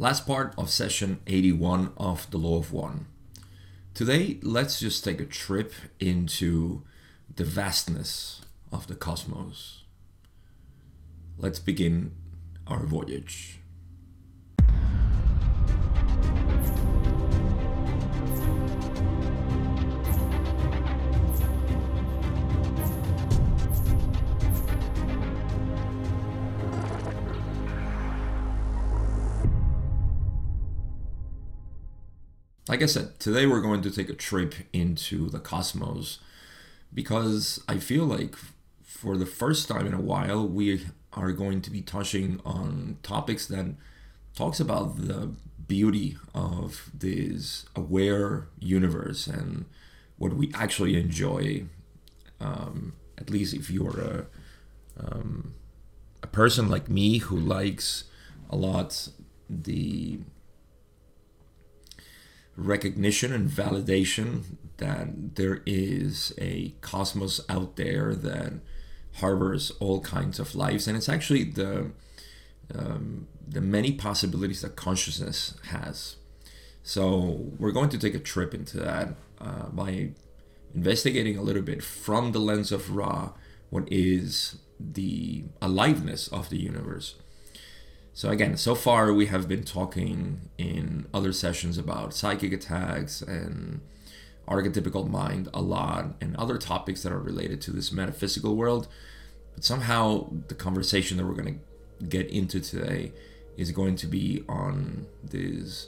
Last part of session 81 of The Law of One. Today, let's just take a trip into the vastness of the cosmos. Let's begin our voyage. Like I said, today we're going to take a trip into the cosmos because I feel like for the first time in a while we are going to be touching on topics that talks about the beauty of this aware universe and what we actually enjoy um, at least if you're a, um, a person like me who likes a lot the recognition and validation that there is a cosmos out there that harbors all kinds of lives, and it's actually the um, the many possibilities that consciousness has. So we're going to take a trip into that uh, by investigating a little bit from the lens of Ra what is the aliveness of the universe so again, so far we have been talking in other sessions about psychic attacks and archetypical mind a lot and other topics that are related to this metaphysical world. But somehow the conversation that we're going to get into today is going to be on this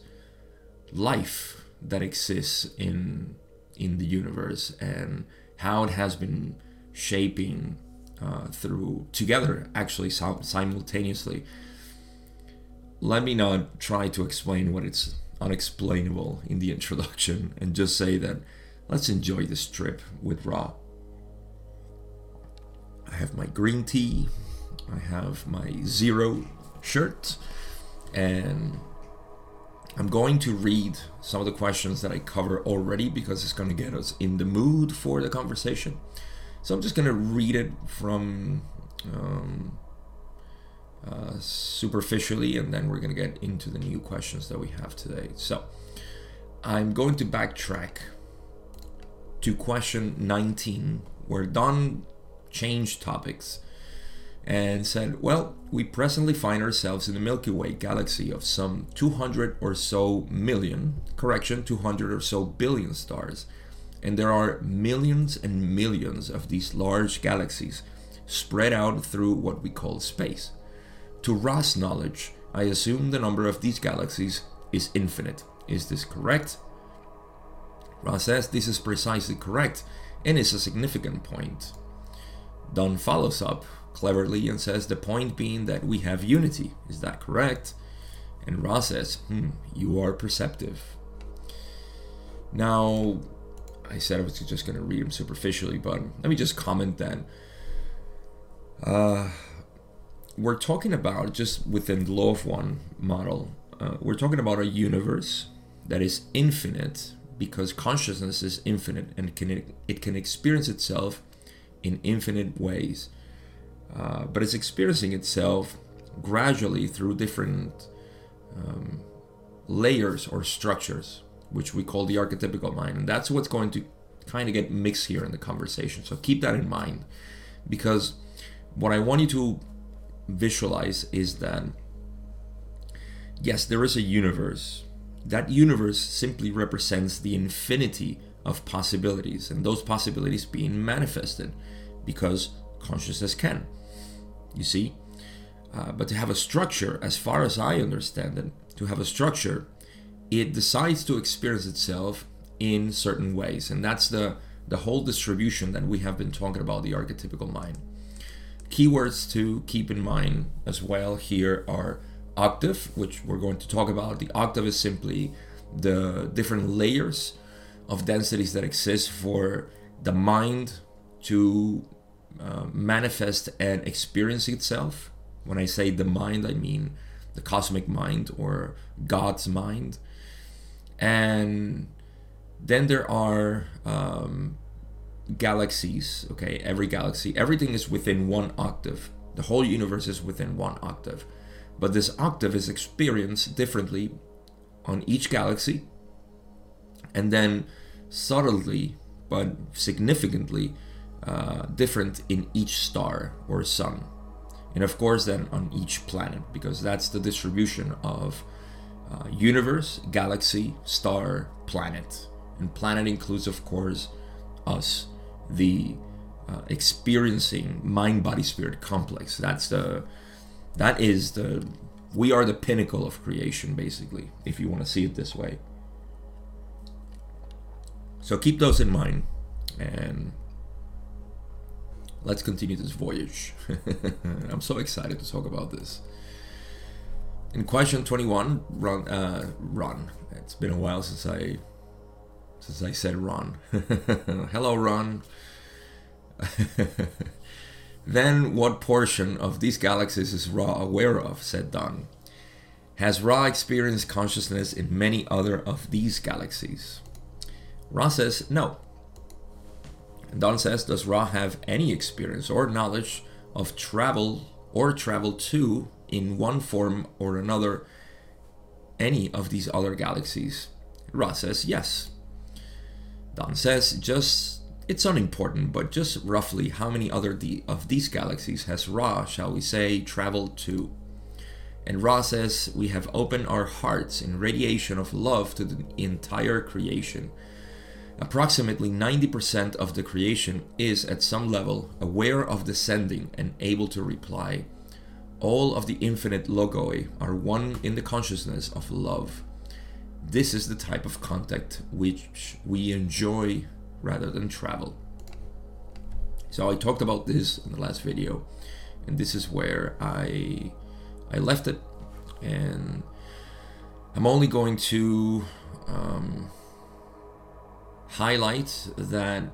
life that exists in in the universe and how it has been shaping uh, through together actually simultaneously let me not try to explain what it's unexplainable in the introduction and just say that let's enjoy this trip with Ra. I have my green tea, I have my zero shirt, and I'm going to read some of the questions that I cover already because it's going to get us in the mood for the conversation. So I'm just going to read it from um, uh, superficially, and then we're going to get into the new questions that we have today. So I'm going to backtrack to question 19, where Don changed topics and said, Well, we presently find ourselves in the Milky Way galaxy of some 200 or so million, correction, 200 or so billion stars. And there are millions and millions of these large galaxies spread out through what we call space. To Ra's knowledge, I assume the number of these galaxies is infinite. Is this correct? Ra says this is precisely correct and is a significant point. Don follows up cleverly and says the point being that we have unity. Is that correct? And Ra says, hmm, you are perceptive. Now, I said I was just going to read them superficially, but let me just comment then. Uh, we're talking about just within the law of one model uh, we're talking about a universe that is infinite because consciousness is infinite and can it can experience itself in infinite ways. Uh, but it's experiencing itself gradually through different um, layers or structures which we call the archetypical mind. And that's what's going to kind of get mixed here in the conversation. So keep that in mind because what i want you to visualize is that yes, there is a universe. That universe simply represents the infinity of possibilities, and those possibilities being manifested because consciousness can. You see? Uh, but to have a structure, as far as I understand it, to have a structure, it decides to experience itself in certain ways. And that's the, the whole distribution that we have been talking about the archetypical mind. Keywords to keep in mind as well here are octave, which we're going to talk about. The octave is simply the different layers of densities that exist for the mind to uh, manifest and experience itself. When I say the mind, I mean the cosmic mind or God's mind. And then there are um, galaxies, okay, every galaxy, everything is within one octave. The whole universe is within one octave. But this octave is experienced differently on each galaxy, and then subtly but significantly uh, different in each star or sun. And of course, then on each planet, because that's the distribution of uh, universe, galaxy, star, planet. And planet includes, of course, us, the uh, experiencing mind, body, spirit complex. That's the, that is the, we are the pinnacle of creation, basically, if you want to see it this way. So keep those in mind, and let's continue this voyage. I'm so excited to talk about this. In question 21, run, uh, run. It's been a while since I since I said Ron. Hello, Ron. then, what portion of these galaxies is Ra aware of? said Don. Has Ra experienced consciousness in many other of these galaxies? Ra says no. Don says, Does Ra have any experience or knowledge of travel or travel to, in one form or another, any of these other galaxies? Ra says, Yes. Don says, Just, it's unimportant, but just roughly how many other de- of these galaxies has Ra, shall we say, traveled to? And Ra says, We have opened our hearts in radiation of love to the entire creation Approximately 90% of the creation is at some level aware of the sending and able to reply. All of the infinite logoi are one in the consciousness of love. This is the type of contact which we enjoy rather than travel. So I talked about this in the last video, and this is where I I left it, and I'm only going to um, highlight that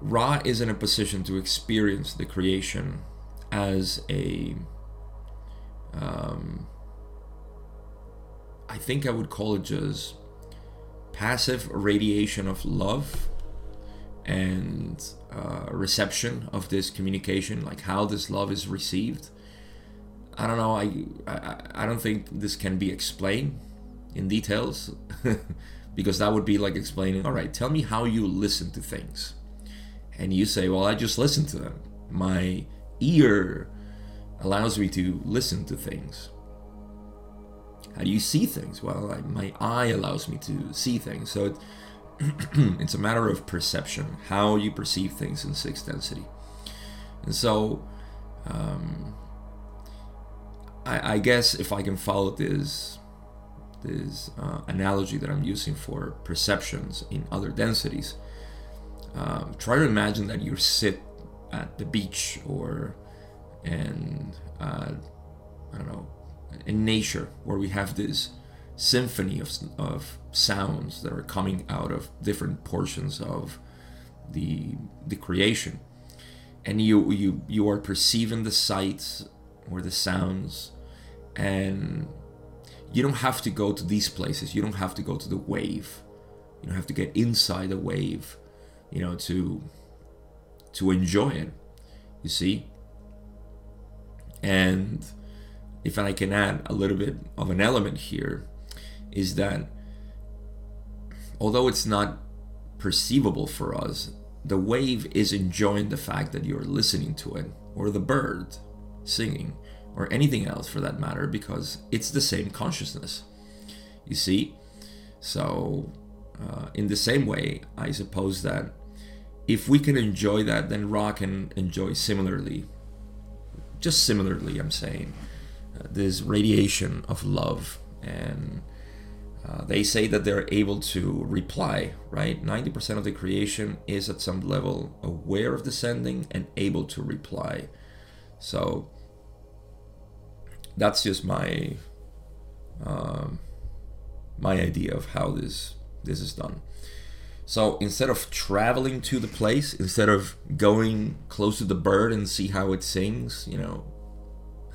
Ra is in a position to experience the creation as a um, I think I would call it just passive radiation of love and uh, reception of this communication, like how this love is received. I don't know. I, I I don't think this can be explained in details. because that would be like explaining, all right, tell me how you listen to things. And you say, well, I just listen to them. My ear allows me to listen to things. How do you see things? Well, I, my eye allows me to see things. So it, it's a matter of perception, how you perceive things in sixth density. And so, um, I, I guess if I can follow this this uh, analogy that I'm using for perceptions in other densities. Um, try to imagine that you sit at the beach or and uh, I don't know in nature where we have this symphony of, of sounds that are coming out of different portions of the the creation and you you you are perceiving the sights or the sounds and you don't have to go to these places. You don't have to go to the wave. You don't have to get inside the wave, you know, to to enjoy it. You see? And if I can add a little bit of an element here, is that although it's not perceivable for us, the wave is enjoying the fact that you're listening to it, or the bird singing, or anything else for that matter, because it's the same consciousness. You see? So, uh, in the same way, I suppose that if we can enjoy that, then Ra can enjoy similarly. Just similarly, I'm saying. This radiation of love. And uh, they say that they're able to reply, right? 90% of the creation is at some level aware of the sending and able to reply. So, that's just my um, my idea of how this this is done. So instead of traveling to the place, instead of going close to the bird and see how it sings, you know,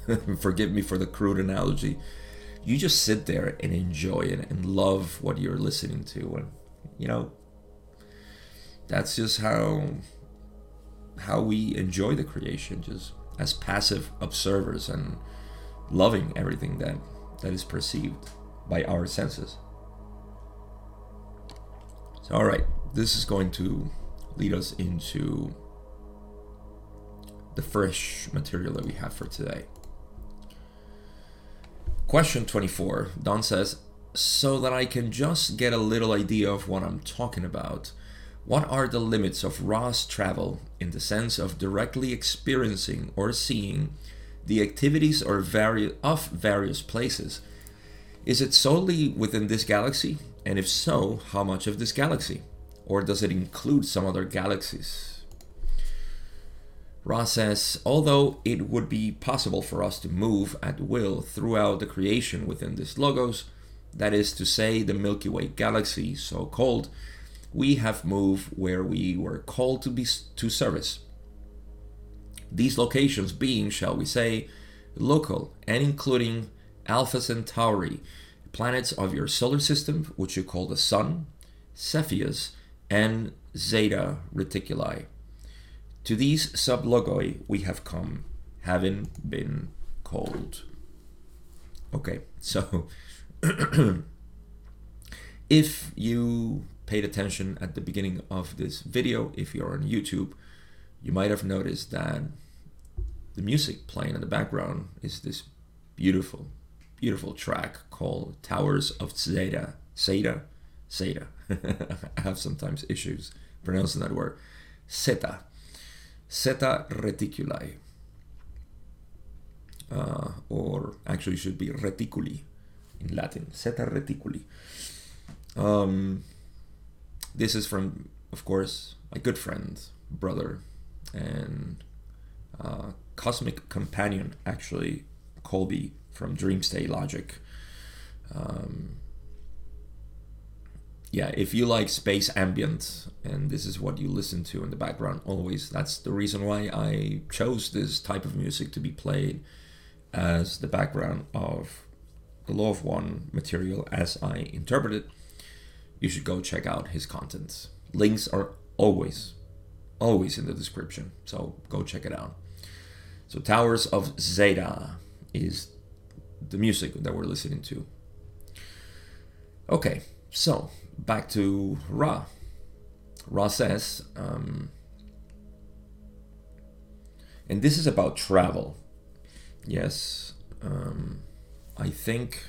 forgive me for the crude analogy, you just sit there and enjoy it and love what you're listening to, and you know, that's just how how we enjoy the creation, just as passive observers and loving everything that, that is perceived by our senses. So, all right, this is going to lead us into the fresh material that we have for today. Question 24 Don says, So that I can just get a little idea of what I'm talking about, what are the limits of Ra's travel in the sense of directly experiencing or seeing the activities or vari- of various places? Is it solely within this galaxy? And if so, how much of this galaxy? Or does it include some other galaxies? Ra says, although it would be possible for us to move at will throughout the creation within this logos, that is to say, the Milky Way galaxy, so called, we have moved where we were called to be to service. These locations being, shall we say, local and including Alpha Centauri, planets of your solar system, which you call the Sun, Cepheus, and Zeta Reticuli. To these sublogoi we have come, having been called. Okay, so if you paid attention at the beginning of this video, if you're on YouTube, you might have noticed that the music playing in the background is this beautiful, beautiful track called Towers of Zeta. Zeta? Zeta. I have sometimes issues pronouncing that word. Zeta. Zeta reticuli. Uh, or actually should be reticuli in Latin. Zeta reticuli. Um, this is from, of course, my good friend, brother, and uh, cosmic companion, actually, Colby from Dreamstate Logic. Um, yeah, if you like space ambient and this is what you listen to in the background always, that's the reason why I chose this type of music to be played as the background of the Law of One material as I interpret it. You should go check out his content. Links are always, always in the description, so go check it out. So, Towers of Zeta is the music that we're listening to. Okay, so back to Ra. Ra says, um, and this is about travel. Yes, um, I think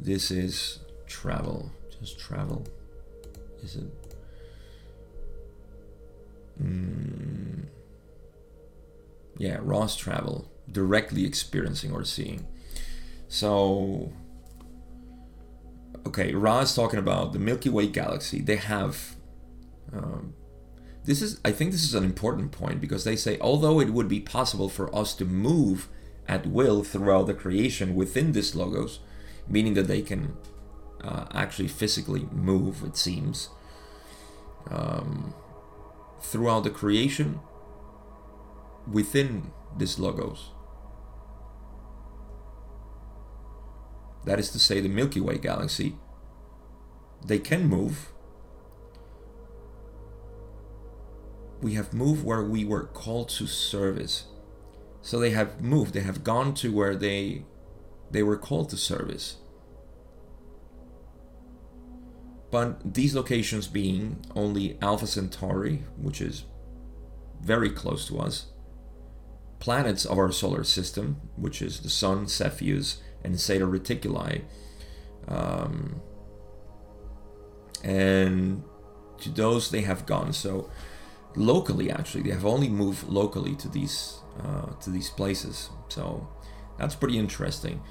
this is travel. Just travel. Is it? Mm, yeah, Ra's travel, directly experiencing or seeing. So okay, Ra is talking about the Milky Way galaxy. They have. Um, this is, I think, this is an important point because they say, although it would be possible for us to move at will throughout the creation within this logos, meaning that they can uh, actually physically move, it seems, um, throughout the creation within this logos. That is to say the Milky Way galaxy, they can move. We have moved where we were called to service. So they have moved, they have gone to where they they were called to service. But these locations being only Alpha Centauri, which is very close to us, planets of our solar system, which is the Sun, Cepheus, and Zeta Reticuli. Um, and to those they have gone. So locally, actually, they have only moved locally to these uh, to these places. So that's pretty interesting.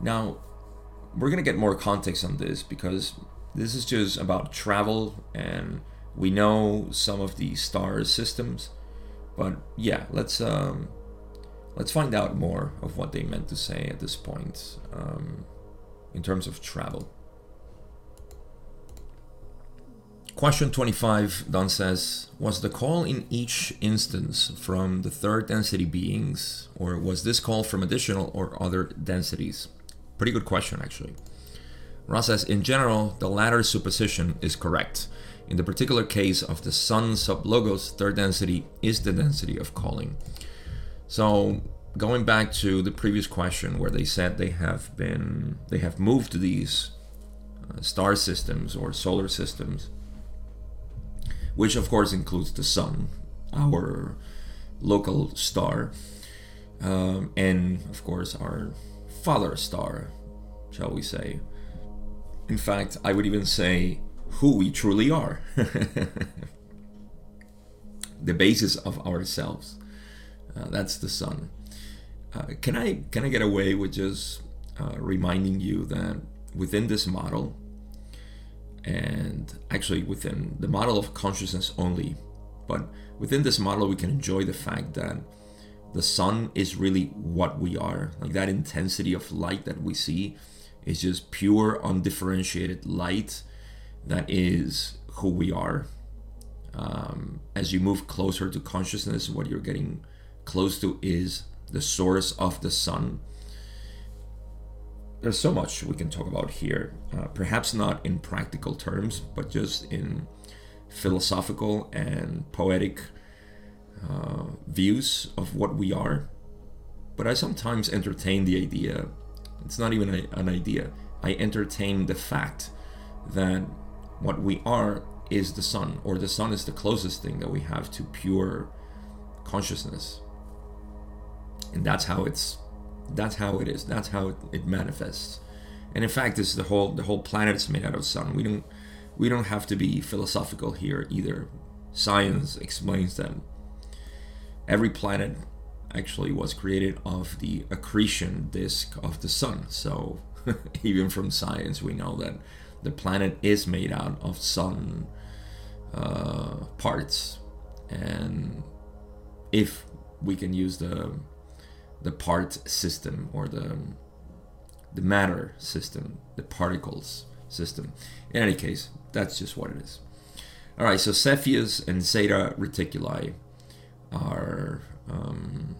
Now we're gonna get more context on this because this is just about travel and we know some of the star systems but yeah let's um, let's find out more of what they meant to say at this point um, in terms of travel. Question 25, Don says, Was the call in each instance from the third density beings, or was this call from additional or other densities? Pretty good question, actually. Ra says, In general, the latter supposition is correct. In the particular case of the Sun sublogos, third density is the density of calling. So going back to the previous question where they said they have been they have moved to these uh, star systems or solar systems which of course includes the sun our local star um, and of course our father star shall we say. In fact i would even say who we truly are. The basis of ourselves uh, that's the sun uh, can I can I get away with just uh, reminding you that within this model, and actually within the model of consciousness only, but within this model we can enjoy the fact that the sun is really what we are. Like that intensity of light that we see is just pure, undifferentiated light that is who we are. Um, as you move closer to consciousness, what you're getting close to is the source of the sun. There's so much we can talk about here, uh, perhaps not in practical terms, but just in philosophical and poetic uh, views of what we are. But I sometimes entertain the idea, it's not even a, an idea, I entertain the fact that what we are is the sun, or the sun is the closest thing that we have to pure consciousness and that's how it's that's how it is. That's how it, it manifests. And in fact this the whole the whole planet is made out of sun. We don't we don't have to be philosophical here either. Science explains that every planet actually was created of the accretion disk of the sun. So even from science we know that the planet is made out of sun uh, parts. And if we can use the the part system or the the matter system, the particles system. In any case, that's just what it is. All right, so Cepheus and Zeta Reticuli are um,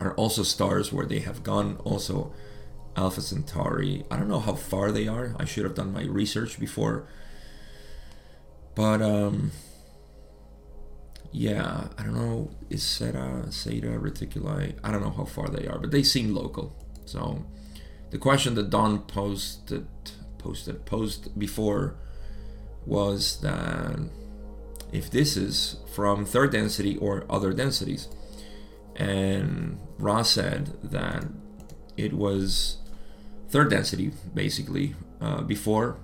are also stars where they have gone. Also, Alpha Centauri. I don't know how far they are. I should have done my research before. But um, yeah, I don't know, is Seta, Seta Reticuli, I don't know how far they are, but they seem local. So the question that Don posted, posted, posed before was that if this is from third density or other densities. And Ra said that it was third density, basically, uh, before,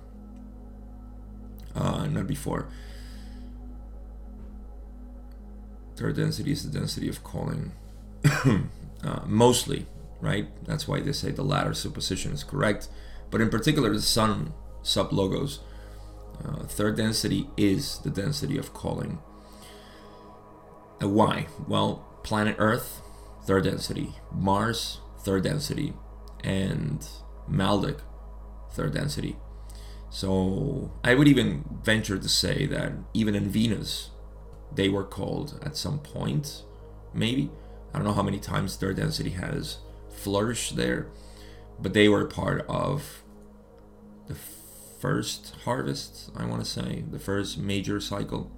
uh, not before, third density is the density of calling. Uh, mostly right? That's why they say the latter supposition is correct. But in particular the sun sub logos uh, third density is the density of calling. Uh, why? Well planet earth third density. Mars third density. And maldek third density. So i would even venture to say that even in venus they were called at some point, maybe. I don't know how many times third density has flourished there, but they were part of the first harvest, I want to say, the first major cycle.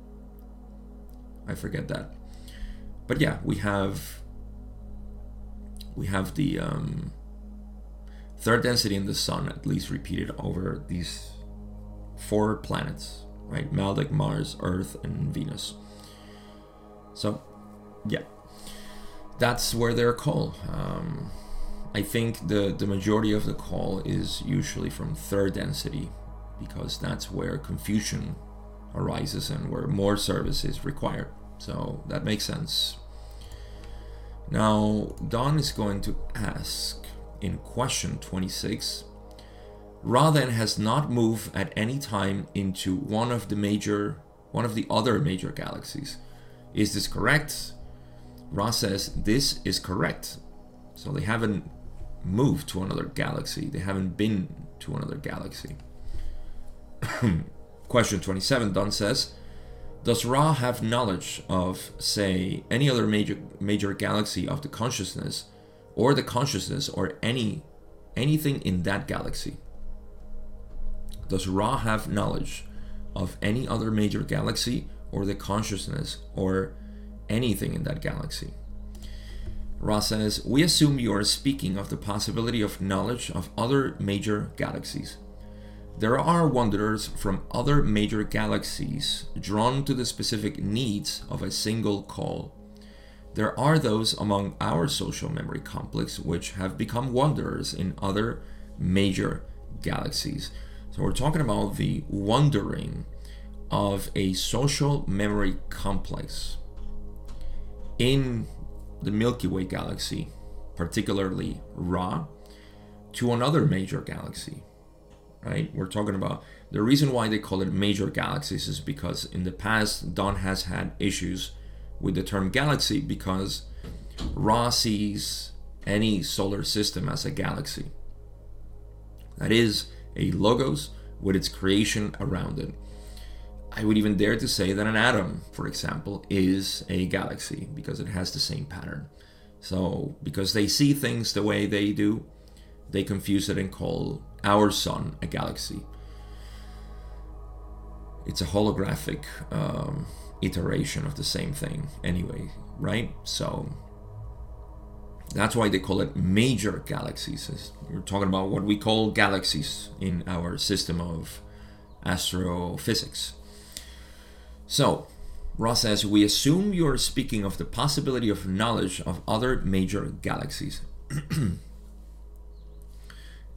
I forget that. But yeah, we have we have the um, third density in the sun at least repeated over these four planets, right? Maldek, Mars, Earth, and Venus. So, yeah, that's where they're called. Um, I think the, the majority of the call is usually from third density because that's where confusion arises and where more service is required. So that makes sense. Now, Don is going to ask in question 26 Ra then has not moved at any time into one of the major, one of the other major galaxies. Is this correct? Ra says this is correct. So they haven't moved to another galaxy. They haven't been to another galaxy. Question 27, Don says, Does Ra have knowledge of, say, any other major major galaxy of the consciousness, or the consciousness, or any anything in that galaxy? Does Ra have knowledge of any other major galaxy or the consciousness or anything in that galaxy. Ra says, We assume you are speaking of the possibility of knowledge of other major galaxies. There are wanderers from other major galaxies drawn to the specific needs of a single call. There are those among our social memory complex which have become wanderers in other major galaxies. So we're talking about the wandering of a social memory complex in the Milky Way galaxy, particularly Ra, to another major galaxy. Right? We're talking about the reason why they call it major galaxies is because in the past Don has had issues with the term galaxy because Ra sees any solar system as a galaxy. That is a logos with its creation around it. I would even dare to say that an atom, for example, is a galaxy because it has the same pattern. So, because they see things the way they do, they confuse it and call our sun a galaxy. It's a holographic um, iteration of the same thing, anyway, right? So, that's why they call it major galaxies. We're talking about what we call galaxies in our system of astrophysics. So, Ra says, We assume you're speaking of the possibility of knowledge of other major galaxies.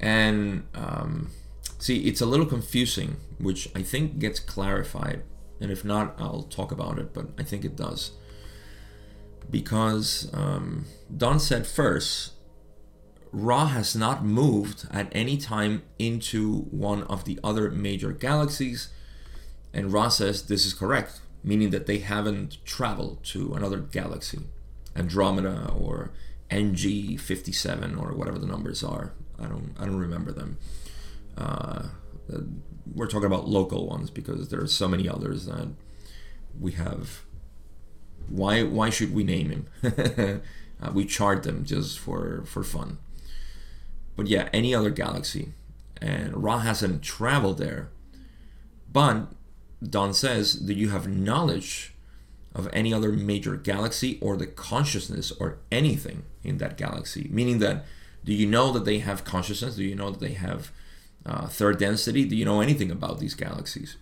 and um, see, it's a little confusing, which I think gets clarified. And if not, I'll talk about it, but I think it does. Because um, Don said first, Ra has not moved at any time into one of the other major galaxies and Ra says this is correct, meaning that they haven't traveled to another galaxy, Andromeda or NG 57 or whatever the numbers are. I don't I don't remember them. Uh, we're talking about local ones because there are so many others that we have. Why why should we name him? uh, we chart them just for for fun. But yeah, any other galaxy, and Ra hasn't traveled there, but Don says, that you have knowledge of any other major galaxy or the consciousness or anything in that galaxy? Meaning that, do you know that they have consciousness? Do you know that they have uh, third density? Do you know anything about these galaxies?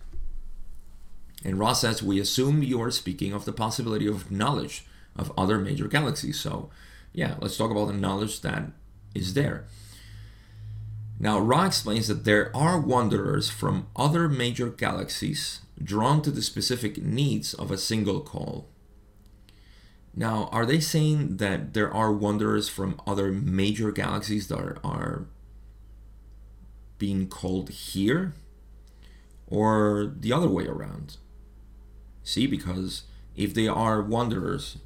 And Ra says, we assume you are speaking of the possibility of knowledge of other major galaxies. So, yeah, let's talk about the knowledge that is there. Now, Ra explains that there are wanderers from other major galaxies drawn to the specific needs of a single call. Now, are they saying that there are wanderers from other major galaxies that are, are being called here? Or the other way around? See, because if they are wanderers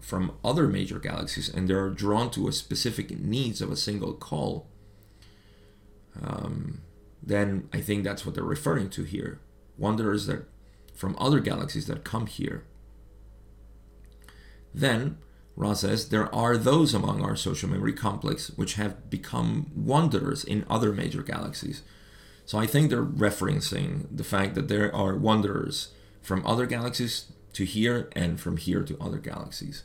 from other major galaxies and they're drawn to a specific needs of a single call, um, then I think that's what they're referring to here wanderers that from other galaxies that come here. Then, Ra says, there are those among our social memory complex which have become wanderers in other major galaxies. So I think they're referencing the fact that there are wanderers from other galaxies to here and from here to other galaxies.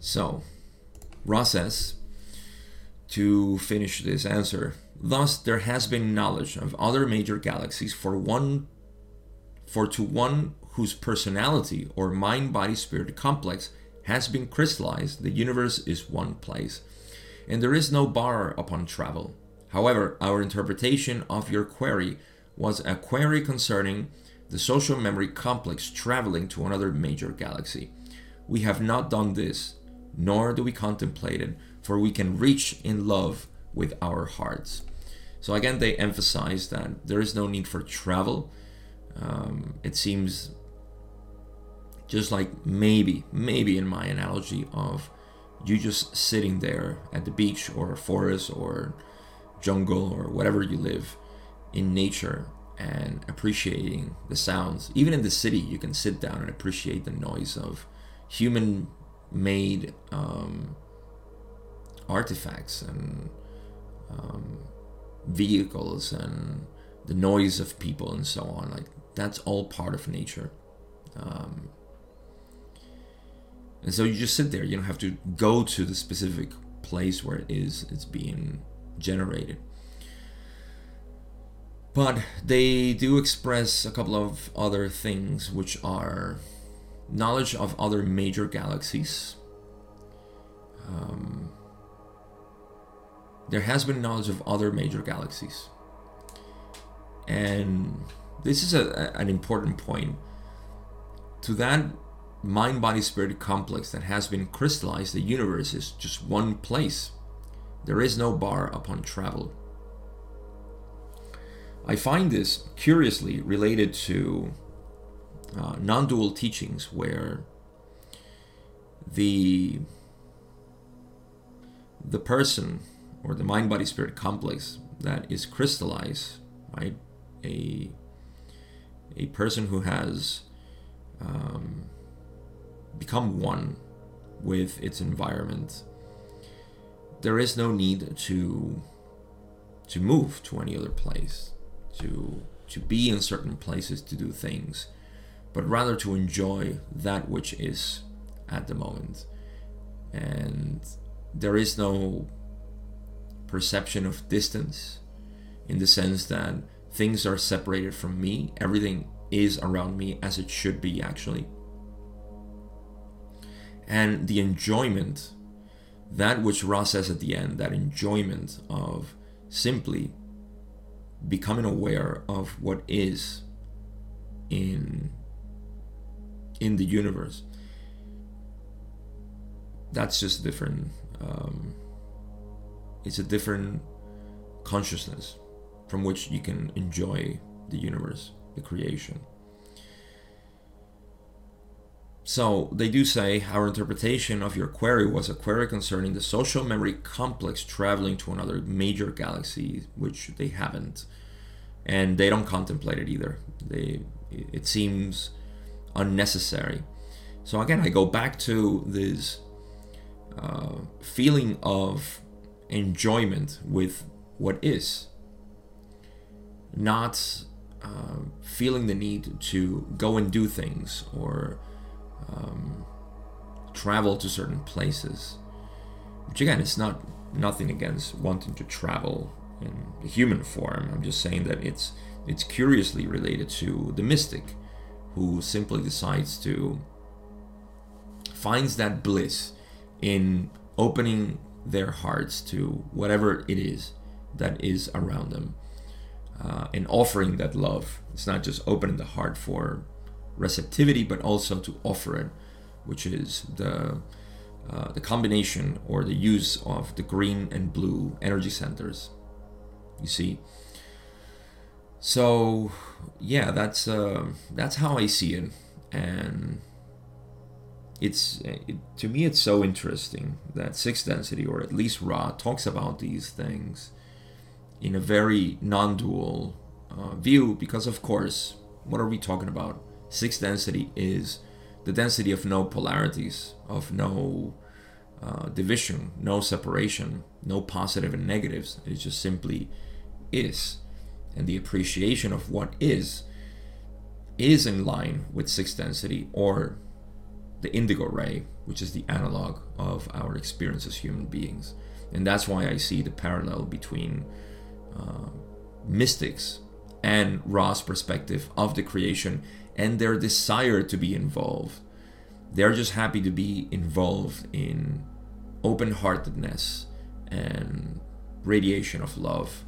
So, Ra says, to finish this answer, Thus, there has been knowledge of other major galaxies for one, for to one whose personality or mind-body-spirit complex has been crystallized, the universe is one place, and there is no bar upon travel. However, our interpretation of your query was a query concerning the social memory complex traveling to another major galaxy. We have not done this, nor do we contemplate it, for we can reach in love with our hearts. So again, they emphasize that there is no need for travel. Um, it seems just like maybe, maybe in my analogy of you just sitting there at the beach or forest or jungle or whatever you live in nature and appreciating the sounds. Even in the city, you can sit down and appreciate the noise of human made um, artifacts and um, vehicles and the noise of people and so on. Like that's all part of nature. Um, And so you just sit there. You don't have to go to the specific place where it is it's being generated. But they do express a couple of other things, which are knowledge of other major galaxies. Um, there has been knowledge of other major galaxies. And this is a, an important point. To that mind body spirit complex that has been crystallized, the universe is just one place. There is no bar upon travel. I find this curiously related to uh, non dual teachings where the the person or the mind body spirit complex that is crystallized right? A a person who has um, become one with its environment there is no need to to move to any other place to to be in certain places to do things but rather to enjoy that which is at the moment. And there is no perception of distance in the sense that things are separated from me everything is around me as it should be actually and the enjoyment that which Ra says at the end, that enjoyment of simply becoming aware of what is in in the universe. That's just different. Um, it's a different consciousness from which you can enjoy the universe, the creation. So they do say our interpretation of your query was a query concerning the social memory complex traveling to another major galaxy, which they haven't, and they don't contemplate it either. They it seems unnecessary. So again, I go back to this uh, feeling of enjoyment with what is, not uh, feeling the need to go and do things or um, travel to certain places. Which again, it's not nothing against wanting to travel in human form. I'm just saying that it's it's curiously related to the mystic, who simply decides to finds that bliss in opening their hearts to whatever it is that is around them uh, and offering that love. It's not just opening the heart for receptivity, but also to offer it, which is the uh, the combination or the use of the green and blue energy centers. You see. So yeah, that's uh, that's how I see it, and it's it, to me it's so interesting that sixth density or at least Ra talks about these things in a very non-dual uh, view because of course what are we talking about Sixth density is the density of no polarities, of no uh, division, no separation, no positive and negatives. It just simply is. And the appreciation of what is is in line with sixth density or the indigo ray, which is the analog of our experience as human beings. And that's why I see the parallel between uh, mystics and Ra's perspective of the creation and their desire to be involved. They're just happy to be involved in open heartedness and radiation of love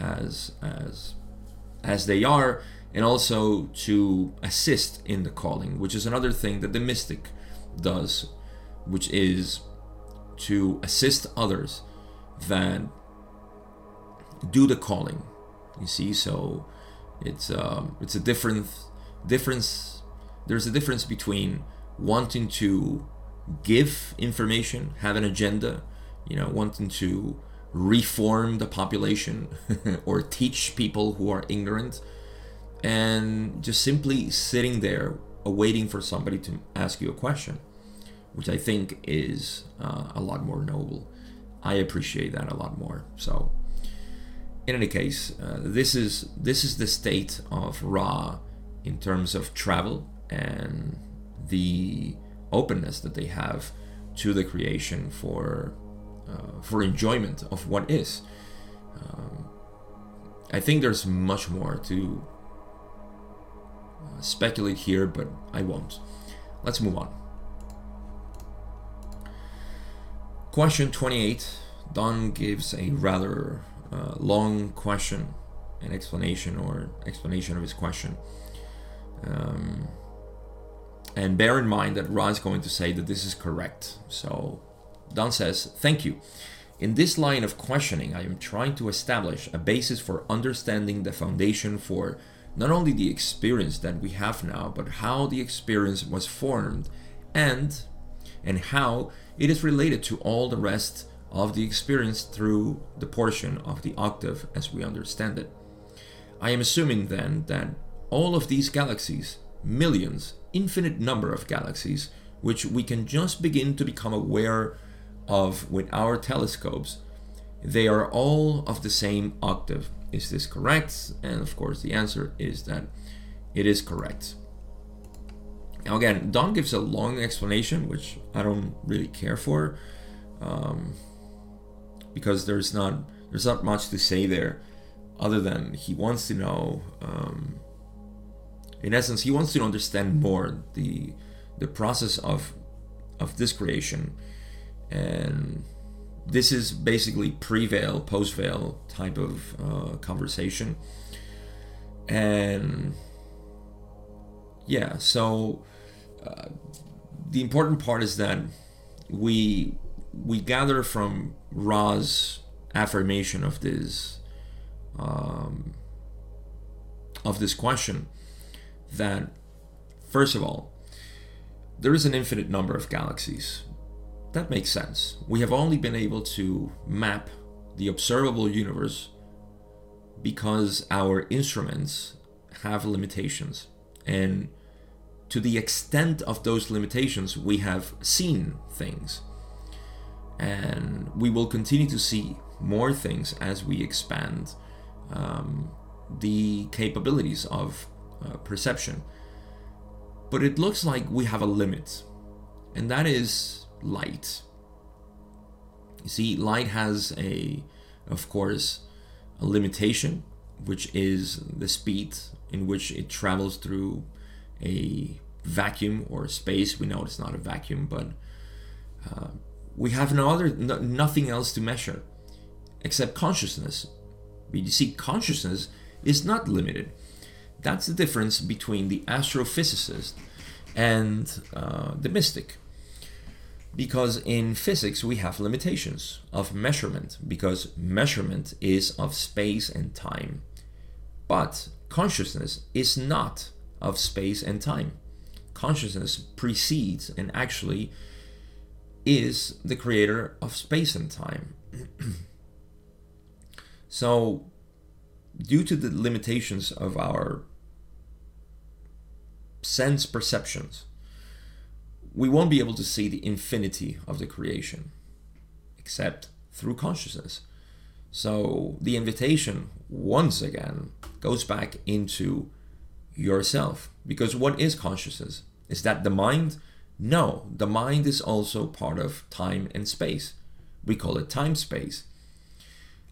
as as as they are and also to assist in the calling which is another thing that the mystic does which is to assist others that do the calling. You see so it's um, it's a different difference there's a difference between wanting to give information have an agenda you know wanting to reform the population or teach people who are ignorant and just simply sitting there awaiting for somebody to ask you a question which i think is uh, a lot more noble i appreciate that a lot more so in any case uh, this is this is the state of Ra in terms of travel and the openness that they have to the creation for uh, for enjoyment of what is. Um, I think there's much more to speculate here, but I won't. Let's move on. Question 28. Don gives a rather uh, long question, an explanation or explanation of his question. Um, and bear in mind that Ra is going to say that this is correct. So Don says, Thank you. In this line of questioning, I am trying to establish a basis for understanding the foundation for not only the experience that we have now, but how the experience was formed and and how it is related to all the rest of the experience through the portion of the octave as we understand it. I am assuming then that all of these galaxies, millions, infinite number of galaxies, which we can just begin to become aware of with our telescopes, they are all of the same octave. Is this correct? And of course, the answer is that it is correct. Now, again, Don gives a long explanation, which I don't really care for, um, because there's not there's not much to say there, other than he wants to know. Um, in essence, he wants to understand more the the process of of this creation and this is basically pre-veil post-veil type of uh, conversation. And yeah so uh, the important part is that we we gather from Ra's affirmation of this um, of this question that first of all there is an infinite number of galaxies that makes sense. We have only been able to map the observable universe because our instruments have limitations. And to the extent of those limitations, we have seen things. And we will continue to see more things as we expand um, the capabilities of uh, perception. But it looks like we have a limit, and that is light. You see, light has a, of course, a limitation, which is the speed in which it travels through a vacuum or space. We know it's not a vacuum, but uh, we have no other, no, nothing else to measure except consciousness. But you see, consciousness is not limited. That's the difference between the astrophysicist and uh, the mystic because in physics we have limitations of measurement because measurement is of space and time. But consciousness is not of space and time. Consciousness precedes and actually is the creator of space and time. So due to the limitations of our sense perceptions we won't be able to see the infinity of the creation except through consciousness. So the invitation, once again, goes back into yourself. Because what is consciousness? Is that the mind? No, the mind is also part of time and space. We call it time space.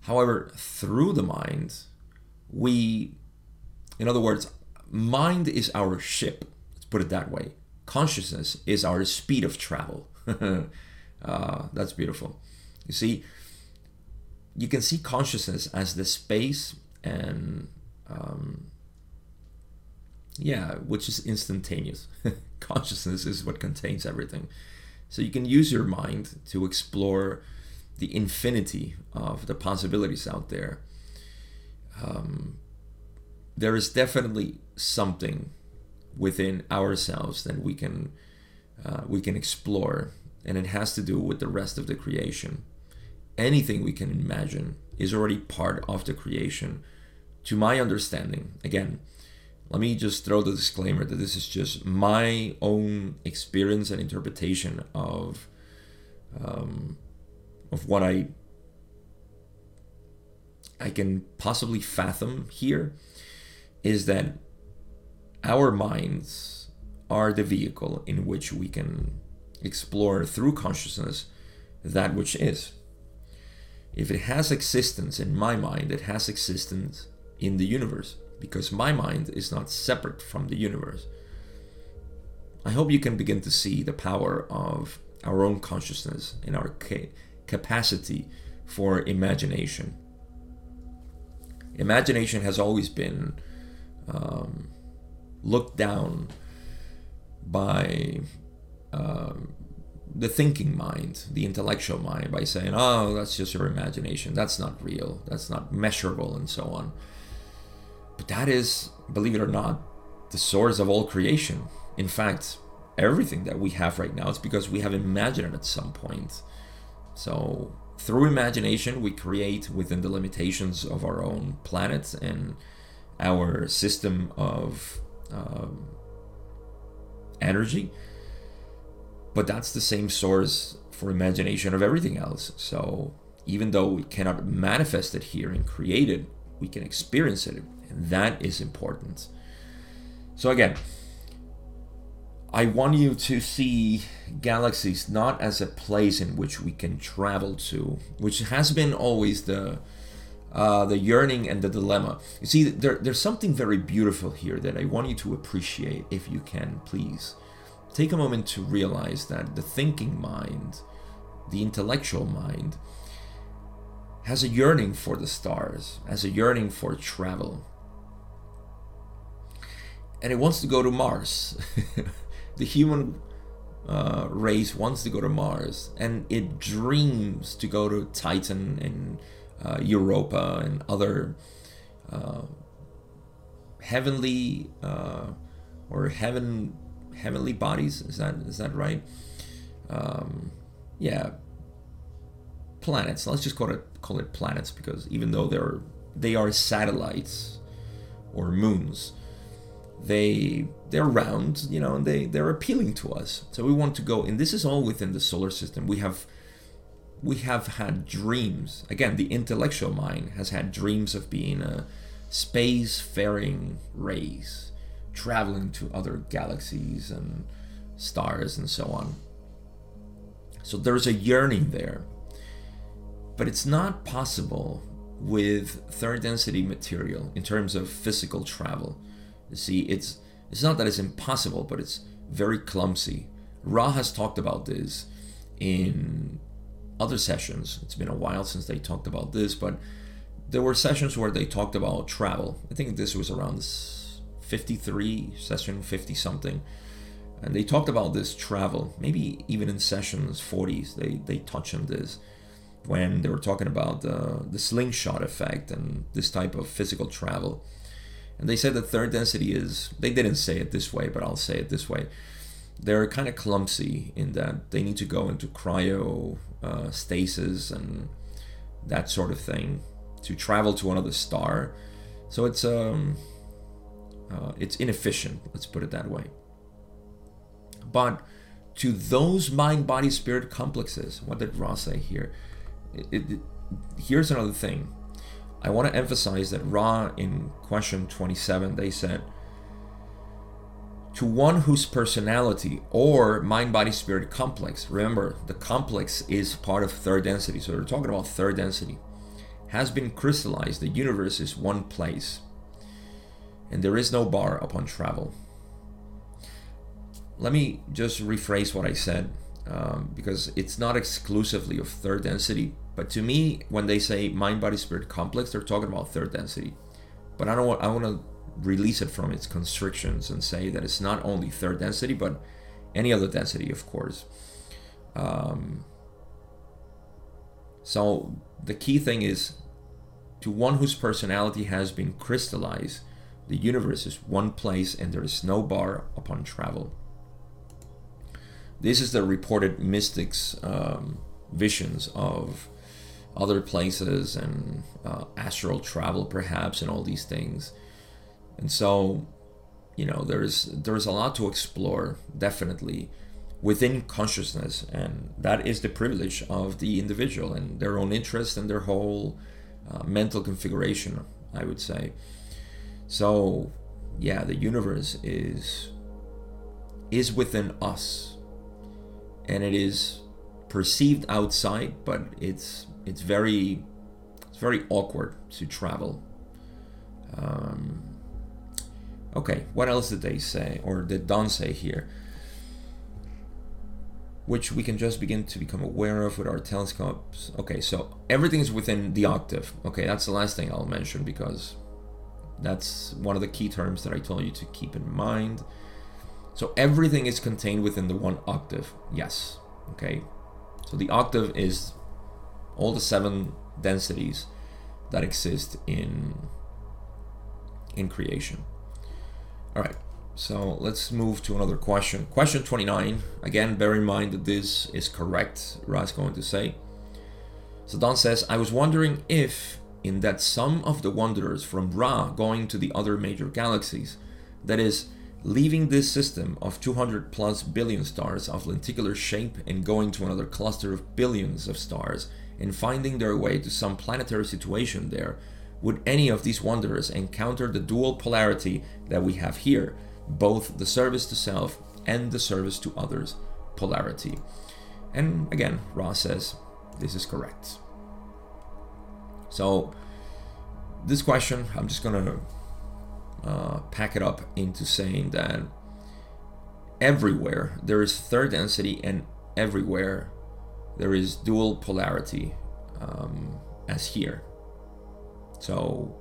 However, through the mind, we, in other words, mind is our ship. Let's put it that way consciousness is our speed of travel. uh, that's beautiful. You see, you can see consciousness as the space and um, yeah, which is instantaneous. consciousness is what contains everything. So you can use your mind to explore the infinity of the possibilities out there. Um, there is definitely something within ourselves that we can uh, we can explore, and it has to do with the rest of the creation. Anything we can imagine is already part of the creation. To my understanding, again, let me just throw the disclaimer that this is just my own experience and interpretation of um, of what I I can possibly fathom here is that our minds are the vehicle in which we can explore through consciousness that which is. If it has existence in my mind, it has existence in the universe because my mind is not separate from the universe. I hope you can begin to see the power of our own consciousness and our ca- capacity for imagination. Imagination has always been um, looked down by um, the thinking mind, the intellectual mind, by saying, oh, that's just your imagination. That's not real. That's not measurable, and so on. But that is, believe it or not, the source of all creation. In fact, everything that we have right now is because we have imagined it at some point. So, through imagination, we create within the limitations of our own planet and our system of um, energy. But that's the same source for imagination of everything else. So, even though we cannot manifest it here and create it, we can experience it. And that is important. So, again, I want you to see galaxies not as a place in which we can travel to, which has been always the uh, the yearning and the dilemma. You see, there, there's something very beautiful here that I want you to appreciate, if you can, please. Take a moment to realize that the thinking mind, the intellectual mind, has a yearning for the stars, has a yearning for travel. And it wants to go to Mars. the human uh, race wants to go to Mars, and it dreams to go to Titan and uh, Europa and other uh, heavenly uh, or heaven heavenly bodies. Is that is that right? Um, yeah, planets. Let's just call it call it planets because even though they're they are satellites or moons they they're round, you know, and they they're appealing to us. So we want to go, and this is all within the solar system. We have we have had dreams. Again, the intellectual mind has had dreams of being a space-faring race, traveling to other galaxies and stars and so on. So there's a yearning there. But it's not possible with third density material in terms of physical travel. You see, it's it's not that it's impossible, but it's very clumsy. Ra has talked about this in other sessions. It's been a while since they talked about this, but there were sessions where they talked about travel. I think this was around 53, session 50 something. And they talked about this travel, maybe even in sessions 40s, they, they touched on this when they were talking about the, the slingshot effect and this type of physical travel. And they said that third density is, they didn't say it this way, but I'll say it this way. They're kind of clumsy in that they need to go into cryo uh, stasis and that sort of thing to travel to another star. So it's um, uh, it's inefficient. Let's put it that way. But to those mind, body, spirit complexes, what did Ra say here? It, it, here's another thing. I want to emphasize that Ra in question 27, they said, to one whose personality or mind body spirit complex, remember the complex is part of third density, so we're talking about third density, has been crystallized, the universe is one place, and there is no bar upon travel. Let me just rephrase what I said um, because it's not exclusively of third density, but to me, when they say mind body spirit complex, they're talking about third density. But I don't want I want to release it from its constrictions and say that it's not only third density, but any other density, of course. Um, so the key thing is to one whose personality has been crystallized, the universe is one place and there is no bar upon travel. This is the reported mystics' um, visions of other places and uh, astral travel perhaps and all these things and so you know there's there's a lot to explore definitely within consciousness. And that is the privilege of the individual and their own interest and their whole uh, mental configuration i would say. So yeah the universe is is within us. And it is perceived outside, but it's it's very it's very awkward to travel. Um, okay, what else did they say, or did Don say here? Which we can just begin to become aware of with our telescopes. Okay, so everything is within the octave. Okay, that's the last thing I'll mention because that's one of the key terms that I told you to keep in mind. So everything is contained within the one octave. Yes. Okay. So the octave is all the seven densities that exist in in creation. All right. So let's move to another question. Question 29. Again, bear in mind that this is correct, Ra's going to say. So Don says, I was wondering if, in that some of the wanderers from Ra going to the other major galaxies, that is, leaving this system of 200 plus billion stars of lenticular shape and going to another cluster of billions of stars and finding their way to some planetary situation there, would any of these wanderers encounter the dual polarity that we have here, both the service to self and the service to others polarity? And again, Ra says this is correct. So, this question, I'm just to uh, pack it up into saying that everywhere there is third density and everywhere there is dual polarity um, as here. So,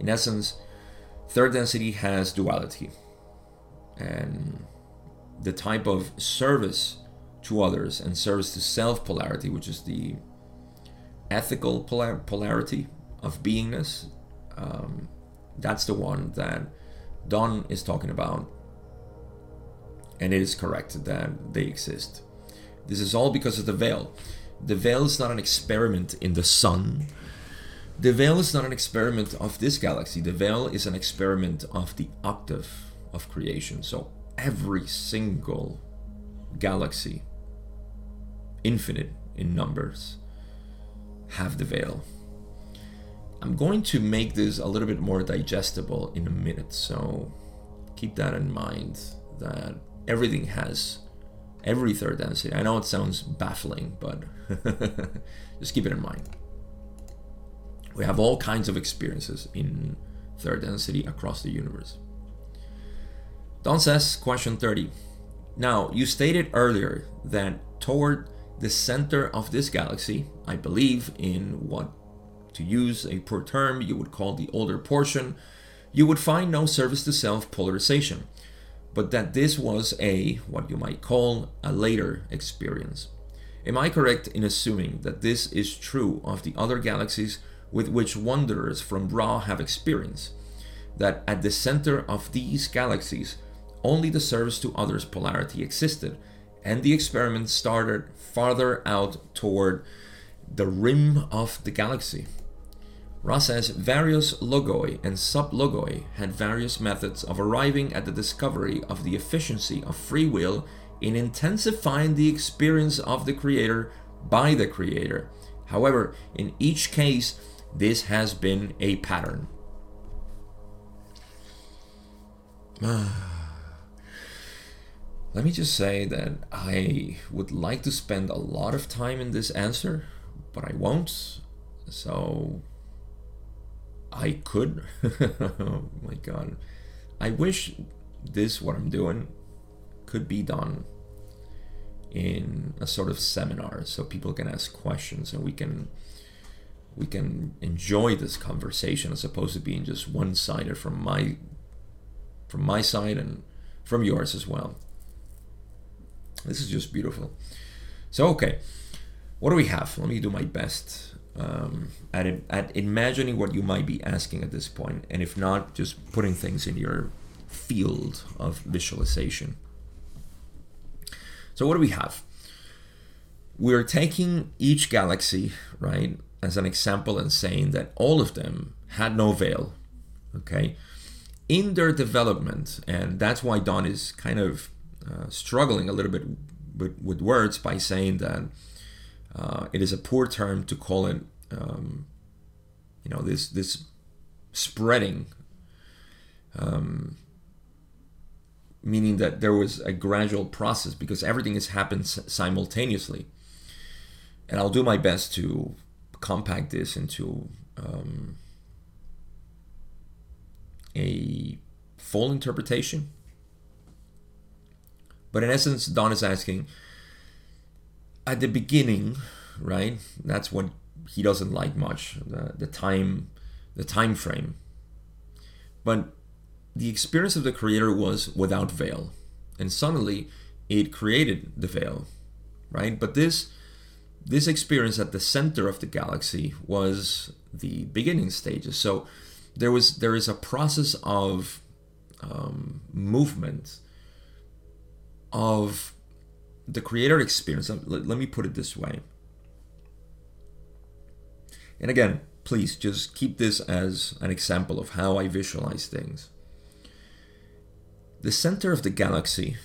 in essence, third density has duality. And the type of service to others and service to self polarity, which is the ethical polar- polarity of beingness, um, that's the one that Don is talking about. And it is correct that they exist. This is all because of the veil. The veil is not an experiment in the sun. The veil is not an experiment of this galaxy. The veil is an experiment of the octave of creation. So every single galaxy, infinite in numbers, have the veil. I'm going to make this a little bit more digestible in a minute, so keep that in mind that everything has every third density. I know it sounds baffling, but just keep it in mind. We have all kinds of experiences in third density across the universe. Don says, question 30. Now, you stated earlier that toward the center of this galaxy, I believe in what to use a poor term you would call the older portion, you would find no service to self polarization, but that this was a, what you might call, a later experience. Am I correct in assuming that this is true of the other galaxies with which wanderers from Ra have experience? That at the center of these galaxies, only the service to others polarity existed, and the experiment started farther out toward the rim of the galaxy. Ra says various logoi and sublogoi had various methods of arriving at the discovery of the efficiency of free will in intensifying the experience of the Creator by the Creator. However, in each case, this has been a pattern. Let me just say that I would like to spend a lot of time in this answer, but I won't. So I could. oh my god. I wish this, what I'm doing, could be done in a sort of seminar so people can ask questions and we can we can enjoy this conversation as opposed to being just one-sided from my from my side and from yours as well this is just beautiful so okay what do we have let me do my best um, at, at imagining what you might be asking at this point, and if not, just putting things in your field of visualization. So, what do we have? We're taking each galaxy, right, as an example and saying that all of them had no veil, okay, in their development. And that's why Don is kind of uh, struggling a little bit with, with words by saying that uh, it is a poor term to call it, um, you know, this this spreading. Um, meaning that there was a gradual process because everything has happened simultaneously. And I'll do my best to compact this into um, a full interpretation. But in essence, Don is asking at the beginning, right? That's what he doesn't like much the, the time, the time frame. But the experience of the creator was without veil and suddenly it created the veil right but this this experience at the center of the galaxy was the beginning stages. So there was there is a process of um, movement of the creator experience. Let, let me put it this way. And again please just keep this as an example of how i visualize things. The center of the galaxy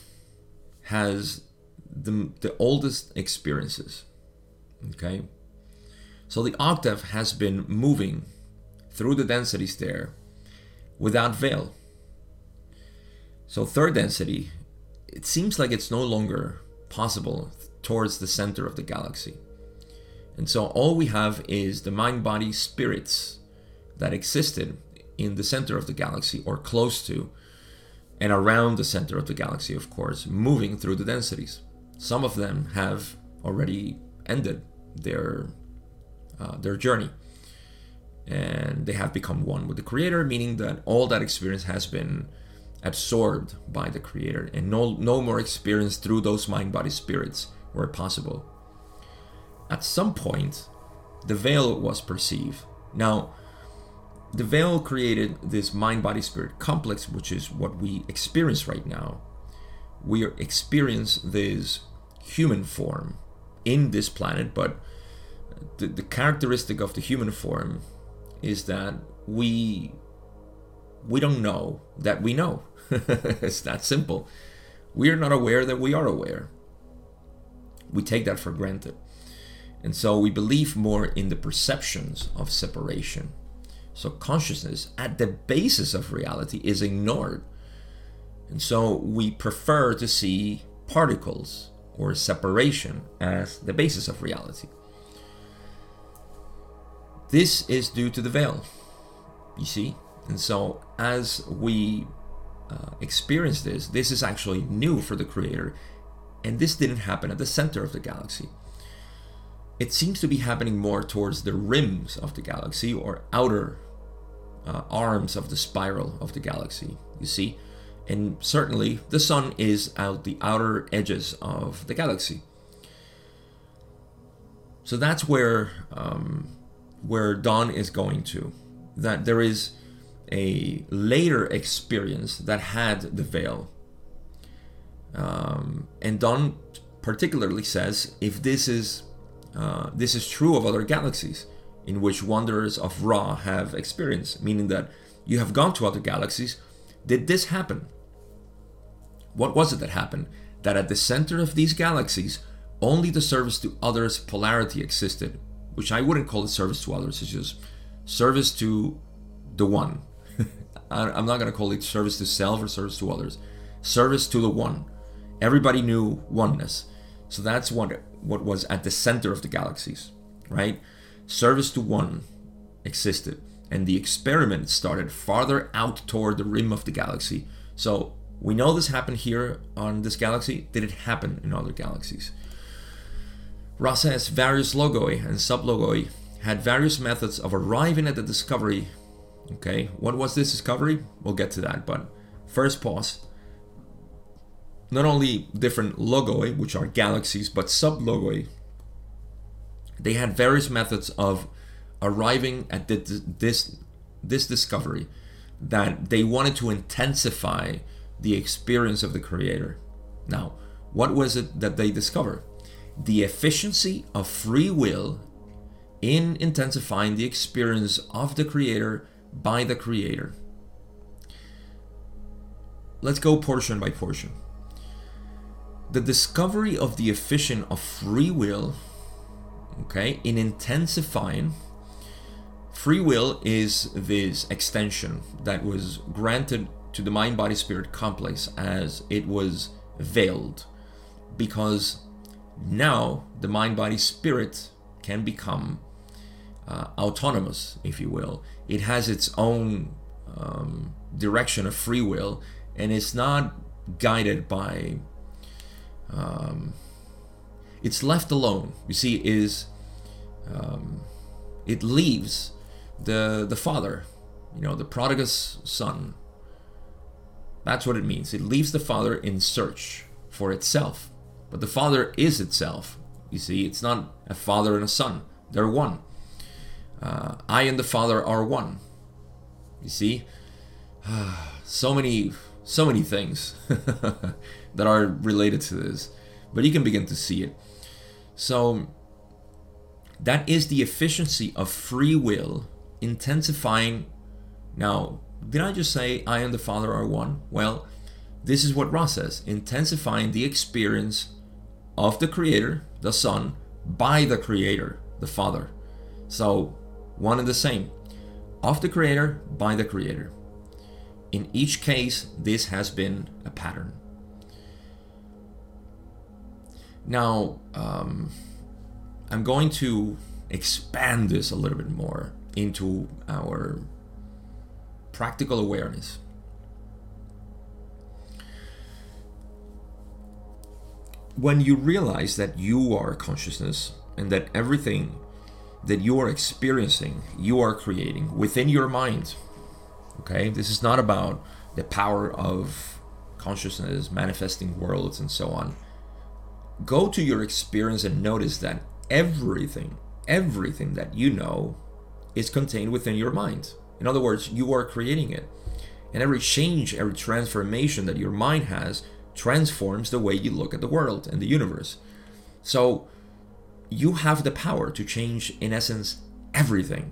has the, the oldest experiences. Okay? So the octave has been moving through the densities there without veil. So, third density, it seems like it's no longer possible towards the center of the galaxy. And so, all we have is the mind body spirits that existed in the center of the galaxy or close to and around the center of the galaxy, of course, moving through the densities. Some of them have already ended their uh, their journey, and they have become one with the Creator, meaning that all that experience has been absorbed by the Creator, and no no more experience through those mind body spirits were possible. At some point, the veil was perceived. Now, the veil created this mind body spirit complex which is what we experience right now we experience this human form in this planet but the, the characteristic of the human form is that we we don't know that we know. It's that simple. We are not aware that we are aware. We take that for granted. And so we believe more in the perceptions of separation. So consciousness at the basis of reality is ignored. And so we prefer to see particles or separation as the basis of reality. This is due to the veil, you see? And so as we uh, experience this, this is actually new for the creator. And this didn't happen at the center of the galaxy it seems to be happening more towards the rims of the galaxy or outer uh, arms of the spiral of the galaxy, you see? And certainly the sun is out the outer edges of the galaxy. So that's where um, where Don is going to. That there is a later experience that had the veil. Um, and Don particularly says if this is uh, this is true of other galaxies, in which wanderers of Ra have experienced, meaning that you have gone to other galaxies. Did this happen? What was it that happened? That at the center of these galaxies, only the service to others polarity existed, which I wouldn't call it service to others, it's just service to the one. I'm not going to call it service to self or service to others. Service to the one. Everybody knew oneness. So that's what what was at the center of the galaxies, right? service to one existed, and the experiment started farther out toward the rim of the galaxy. So we know this happened here on this galaxy. Did it happen in other galaxies? Ra says various logoi and sublogoi had various methods of arriving at the discovery. Okay, what was this discovery? We'll get to that, but first pause. Not only different logoi, which are galaxies, but sublogoi, they had various methods of arriving at this this discovery that they wanted to intensify the experience of the creator. Now, what was it that they discovered? The efficiency of free will in intensifying the experience of the creator by the creator. Let's go portion by portion. The discovery of the efficient of free will okay in intensifying free will is this extension that was granted to the mind body spirit complex as it was veiled because now the mind body spirit can become uh, autonomous, if you will. It has its own um, direction of free will and it's not guided by. Um, it's left alone. You see, is um, it leaves the the father, you know, the prodigal's son. That's what it means. It leaves the father in search for itself, but the father is itself. You see, it's not a father and a son; they're one. Uh, I and the father are one. You see, so many, so many things that are related to this, but you can begin to see it. So that is the efficiency of free will intensifying. Now, did I just say I and the Father are one? Well, this is what Ra says intensifying the experience of the Creator, the Son, by the Creator, the Father. So, one and the same. Of the Creator, by the Creator. In each case, this has been a pattern. Now, um, I'm going to expand this a little bit more into our practical awareness. When you realize that you are consciousness and that everything that you are experiencing, you are creating within your mind. Okay, this is not about the power of consciousness, manifesting worlds, and so on. Go to your experience and notice that everything, everything that you know is contained within your mind. In other words, you are creating it. And every change, every transformation that your mind has transforms the way you look at the world and the universe. So you have the power to change, in essence, everything.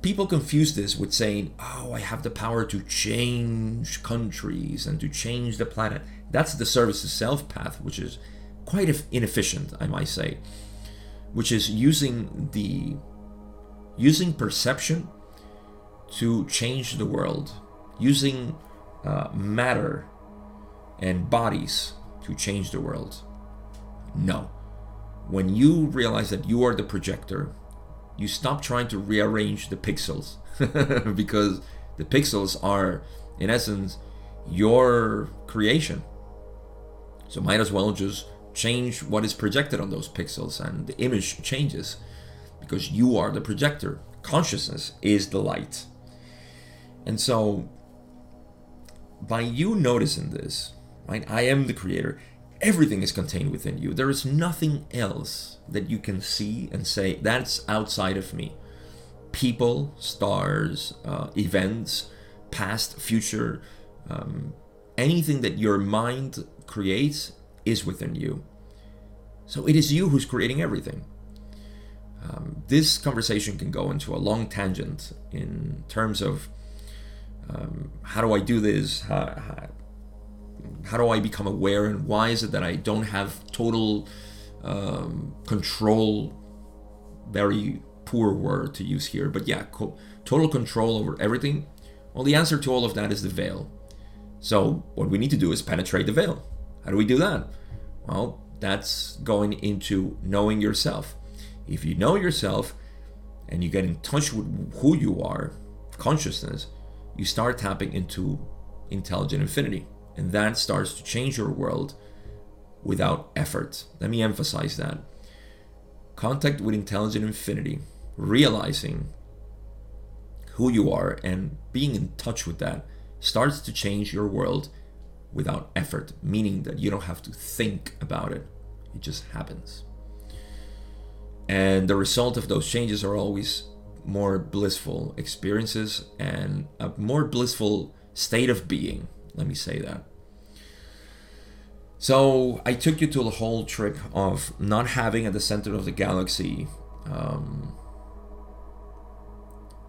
People confuse this with saying, oh, I have the power to change countries and to change the planet. That's the service to self path, which is quite inefficient, I might say which is using the using perception to change the world, using uh, matter and bodies to change the world. No. When you realize that you are the projector, you stop trying to rearrange the pixels because the pixels are, in essence, your creation. So might as well just change what is projected on those pixels and the image changes because you are the projector. Consciousness is the light. And so by you noticing this, right, I am the creator, everything is contained within you. There is nothing else that you can see and say, that's outside of me. People, stars, uh, events, past, future, um, anything that your mind creates is within you. So it is you who's creating everything. Um, this conversation can go into a long tangent in terms of um, how do I do this? How, how, how, do I become aware? And why is it that I don't have total um, control? Very poor word to use here, but yeah, co- total control over everything. Well, the answer to all of that is the veil. So, what we need to do is penetrate the veil. How do we do that? Well, that's going into knowing yourself. If you know yourself and you get in touch with who you are, consciousness, you start tapping into intelligent infinity. And that starts to change your world without effort. Let me emphasize that. Contact with intelligent infinity, realizing who you are and being in touch with that starts to change your world without effort, meaning that you don't have to think about it, it just happens. And the result of those changes are always more blissful experiences and a more blissful state of being. Let me say that. So I took you to the whole trip of not having at the center of the galaxy um,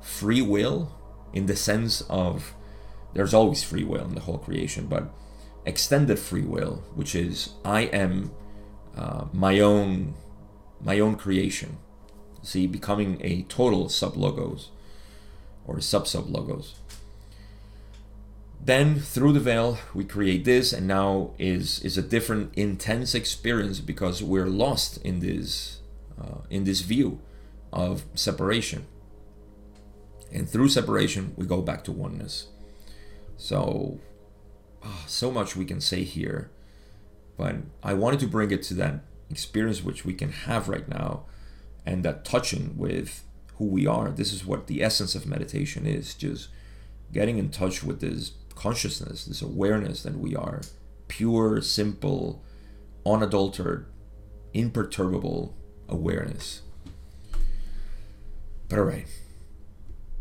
free will in the sense of there's always free will in the whole creation, but extended free will, which is I am uh, my own my own creation. See, becoming a total sub logos or sub sub logos. then through the veil we create this and now is is a different intense experience because we're lost in this uh, in this view of separation and through separation we go back to oneness so oh, so much we can say here but i wanted to bring it to that experience which we can have right now and that touching with who we are this is what the essence of meditation is just getting in touch with this consciousness, this awareness that we are pure, simple, unadulterated, imperturbable awareness. But all right,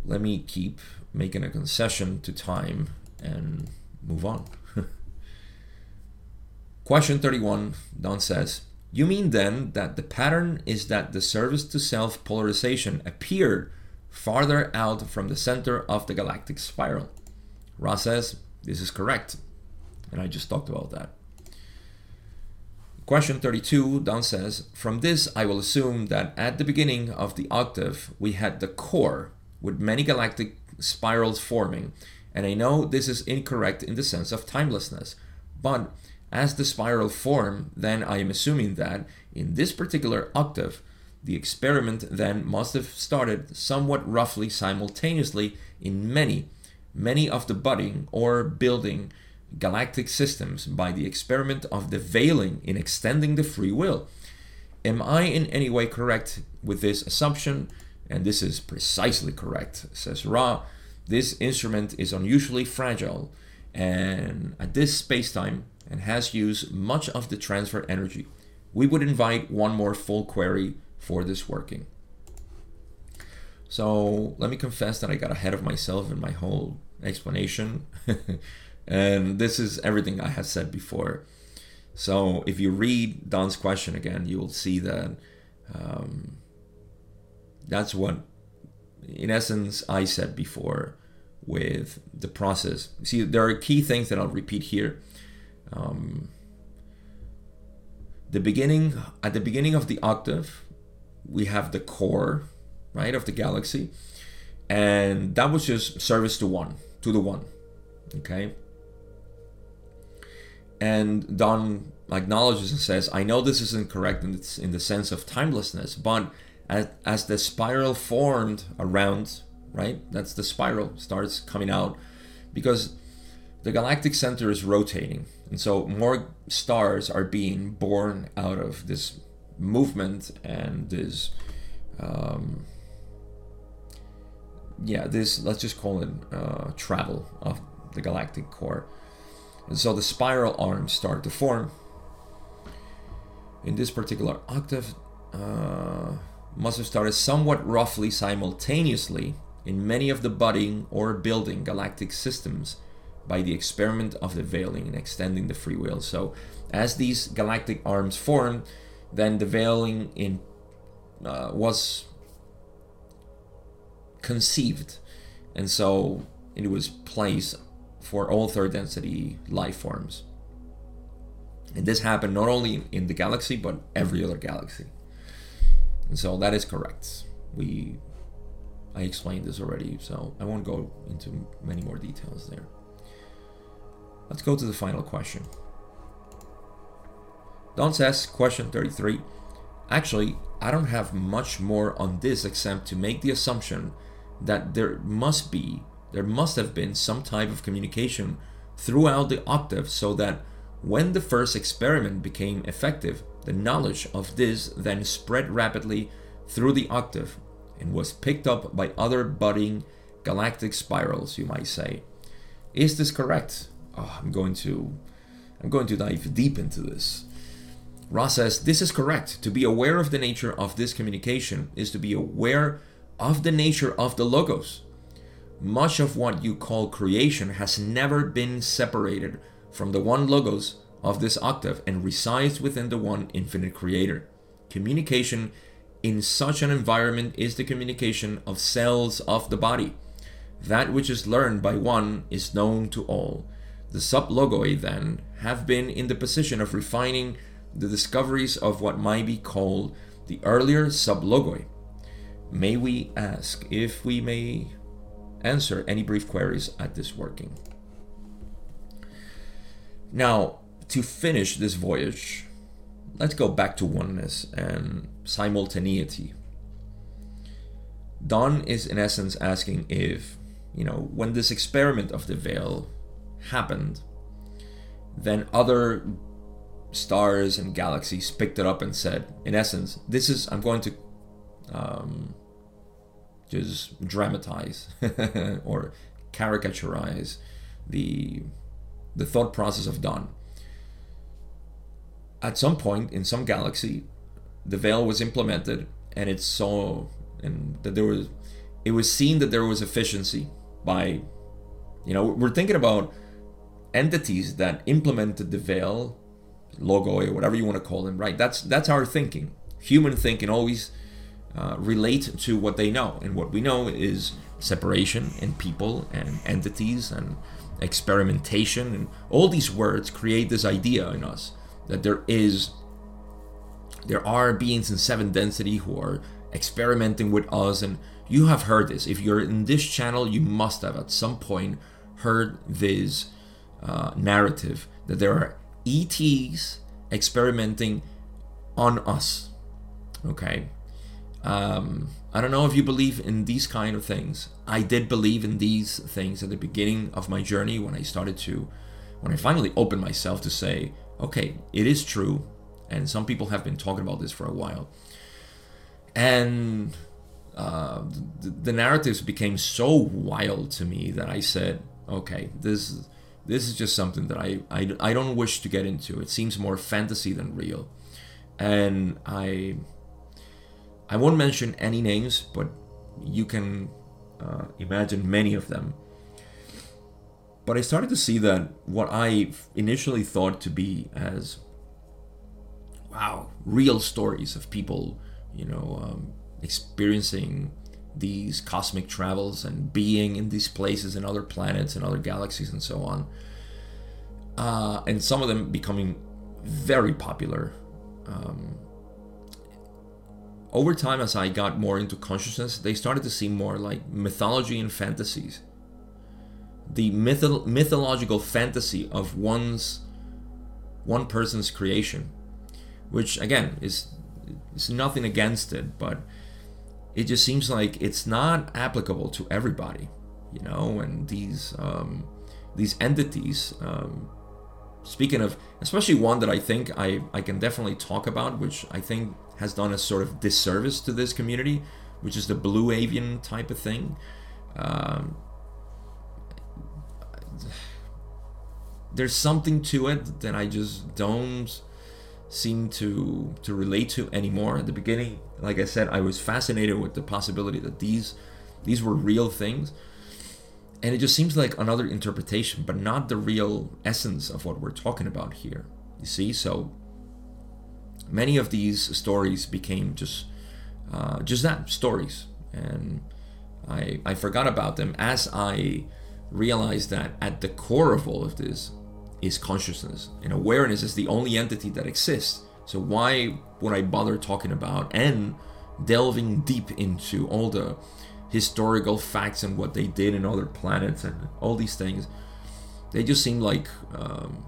let me keep making a concession to time and move on. Question 31 Don says, You mean then that the pattern is that the service to self polarization appeared farther out from the center of the galactic spiral? Ra says, This is correct. And I just talked about that. Question 32, Don says, From this, I will assume that at the beginning of the octave, we had the core with many galactic spirals forming. And I know this is incorrect in the sense of timelessness. But as the spiral form, then I am assuming that in this particular octave, the experiment then must have started somewhat roughly simultaneously in many many of the budding or building galactic systems by the experiment of the veiling in extending the free will. Am I in any way correct with this assumption? And this is precisely correct, says Ra. This instrument is unusually fragile and at this spacetime and has used much of the transfer energy. We would invite one more full query for this working. So let me confess that I got ahead of myself in my whole explanation. and this is everything I have said before. So if you read Don's question again, you will see that um, that's what, in essence, I said before with the process. See, there are key things that I'll repeat here. Um, the beginning, at the beginning of the octave, we have the core, right, of the galaxy, and that was just service to one to the one. Okay? And Don acknowledges and says, I know this is incorrect in, in the sense of timelessness, but as, as the spiral formed around, right? That's the spiral starts coming out because the galactic center is rotating. And so more stars are being born out of this movement and this um, yeah, this let's just call it uh, travel of the galactic core. And so the spiral arms start to form. In this particular octave, uh, must have started somewhat roughly simultaneously in many of the budding or building galactic systems by the experiment of the veiling and extending the free will. So, as these galactic arms form, then the veiling in uh, was conceived. And so it was placed for all third density life forms. And this happened not only in the galaxy, but every other galaxy. And so that is correct. We I explained this already, so I won't go into many more details there. Let's go to the final question. Don says, question 33. Actually, I don't have much more on this except to make the assumption that there must be, there must have been some type of communication throughout the octave so that when the first experiment became effective, the knowledge of this then spread rapidly through the octave and was picked up by other budding galactic spirals, you might say. Is this correct? Oh, I'm going to I'm going to dive deep into this. Ra says this is correct. To be aware of the nature of this communication is to be aware of the nature of the logos. Much of what you call creation has never been separated from the one logos of this octave and resides within the one infinite creator. Communication in such an environment is the communication of cells of the body. That which is learned by one is known to all. The sublogoi, then, have been in the position of refining the discoveries of what might be called the earlier sublogoi. May we ask if we may answer any brief queries at this working? Now, to finish this voyage, let's go back to oneness and simultaneity. Don is in essence asking if, you know, when this experiment of the veil happened, then other stars and galaxies picked it up and said, in essence, this is, I'm going to um, just dramatize or caricaturize the the thought process of Don. At some point in some galaxy, the veil was implemented, and it saw and that there was it was seen that there was efficiency by you know we're thinking about entities that implemented the veil logoi or whatever you want to call them right? That's that's our thinking. Human thinking always uh, relate to what they know. And what we know is separation and people and entities and experimentation and all these words create this idea in us that there is there are beings in seven density who are experimenting with us. And you have heard this. If you're in this channel you must have at some point heard this uh, narrative that there are ets experimenting on us okay? Um, i don't know if you believe in these kind of things. I did believe in these things at the beginning of my journey when i started to when i finally opened myself to say okay it is true and some people have been talking about this for a while. And uh, the, the, narratives became so wild to me that I said, okay, this this is just something that I, I, I don't wish to get into. It seems more fantasy than real, and I I won't mention any names, but you can uh, imagine many of them. But I started to see that what I initially thought to be as wow, real stories of people you know, um, experiencing these cosmic travels and being in these places and other planets and other galaxies and so on. Uh, and some of them becoming very popular. Um, over time, as I got more into consciousness, they started to seem more like mythology and fantasies. The mytho- mythological fantasy of one's one person's creation, which again is it's nothing against it, but it just seems like it's not applicable to everybody, you know. And these um, these entities, um, speaking of, especially one that I think I I can definitely talk about, which I think has done a sort of disservice to this community, which is the blue avian type of thing. Um, there's something to it that I just don't seem to to relate to anymore. At the beginning, like I said, I was fascinated with the possibility that these these were real things. And it just seems like another interpretation, but not the real essence of what we're talking about here. You see, so many of these stories became just uh, just that stories, and I I forgot about them as I realized that at the core of all of this is consciousness, and awareness is the only entity that exists. So why would I bother talking about and delving deep into all the historical facts and what they did in other planets and all these things? They just seem like um,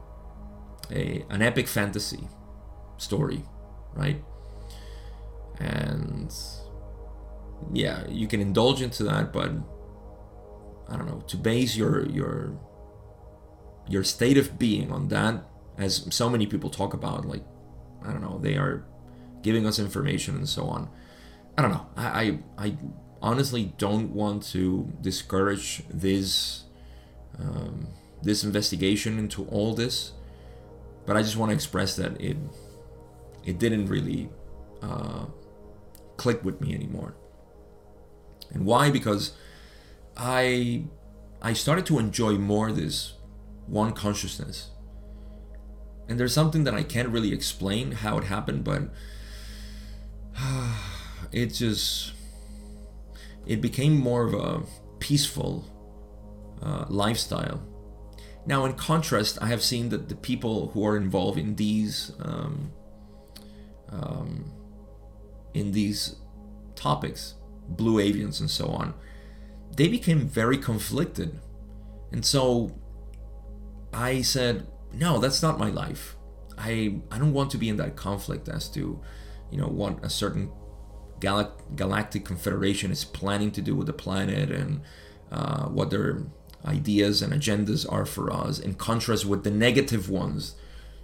a an epic fantasy story, right? And yeah, you can indulge into that, but I don't know to base your your your state of being on that as so many people talk about like i don't know they are giving us information and so on. I don't know. I i, I honestly don't want to discourage this um, this investigation into all this but i just want to express that it it didn't really uh, click with me anymore. And why? Because i i started to enjoy more this one consciousness. And there's something that I can't really explain how it happened, but it just it became more of a peaceful uh, lifestyle. Now, in contrast, I have seen that the people who are involved in these um, um, in these topics, blue avians and so on, they became very conflicted, and so I said, no, that's not my life. I I don't want to be in that conflict as to, you know, what a certain gal- galactic confederation is planning to do with the planet and uh, what their ideas and agendas are for us, in contrast with the negative ones,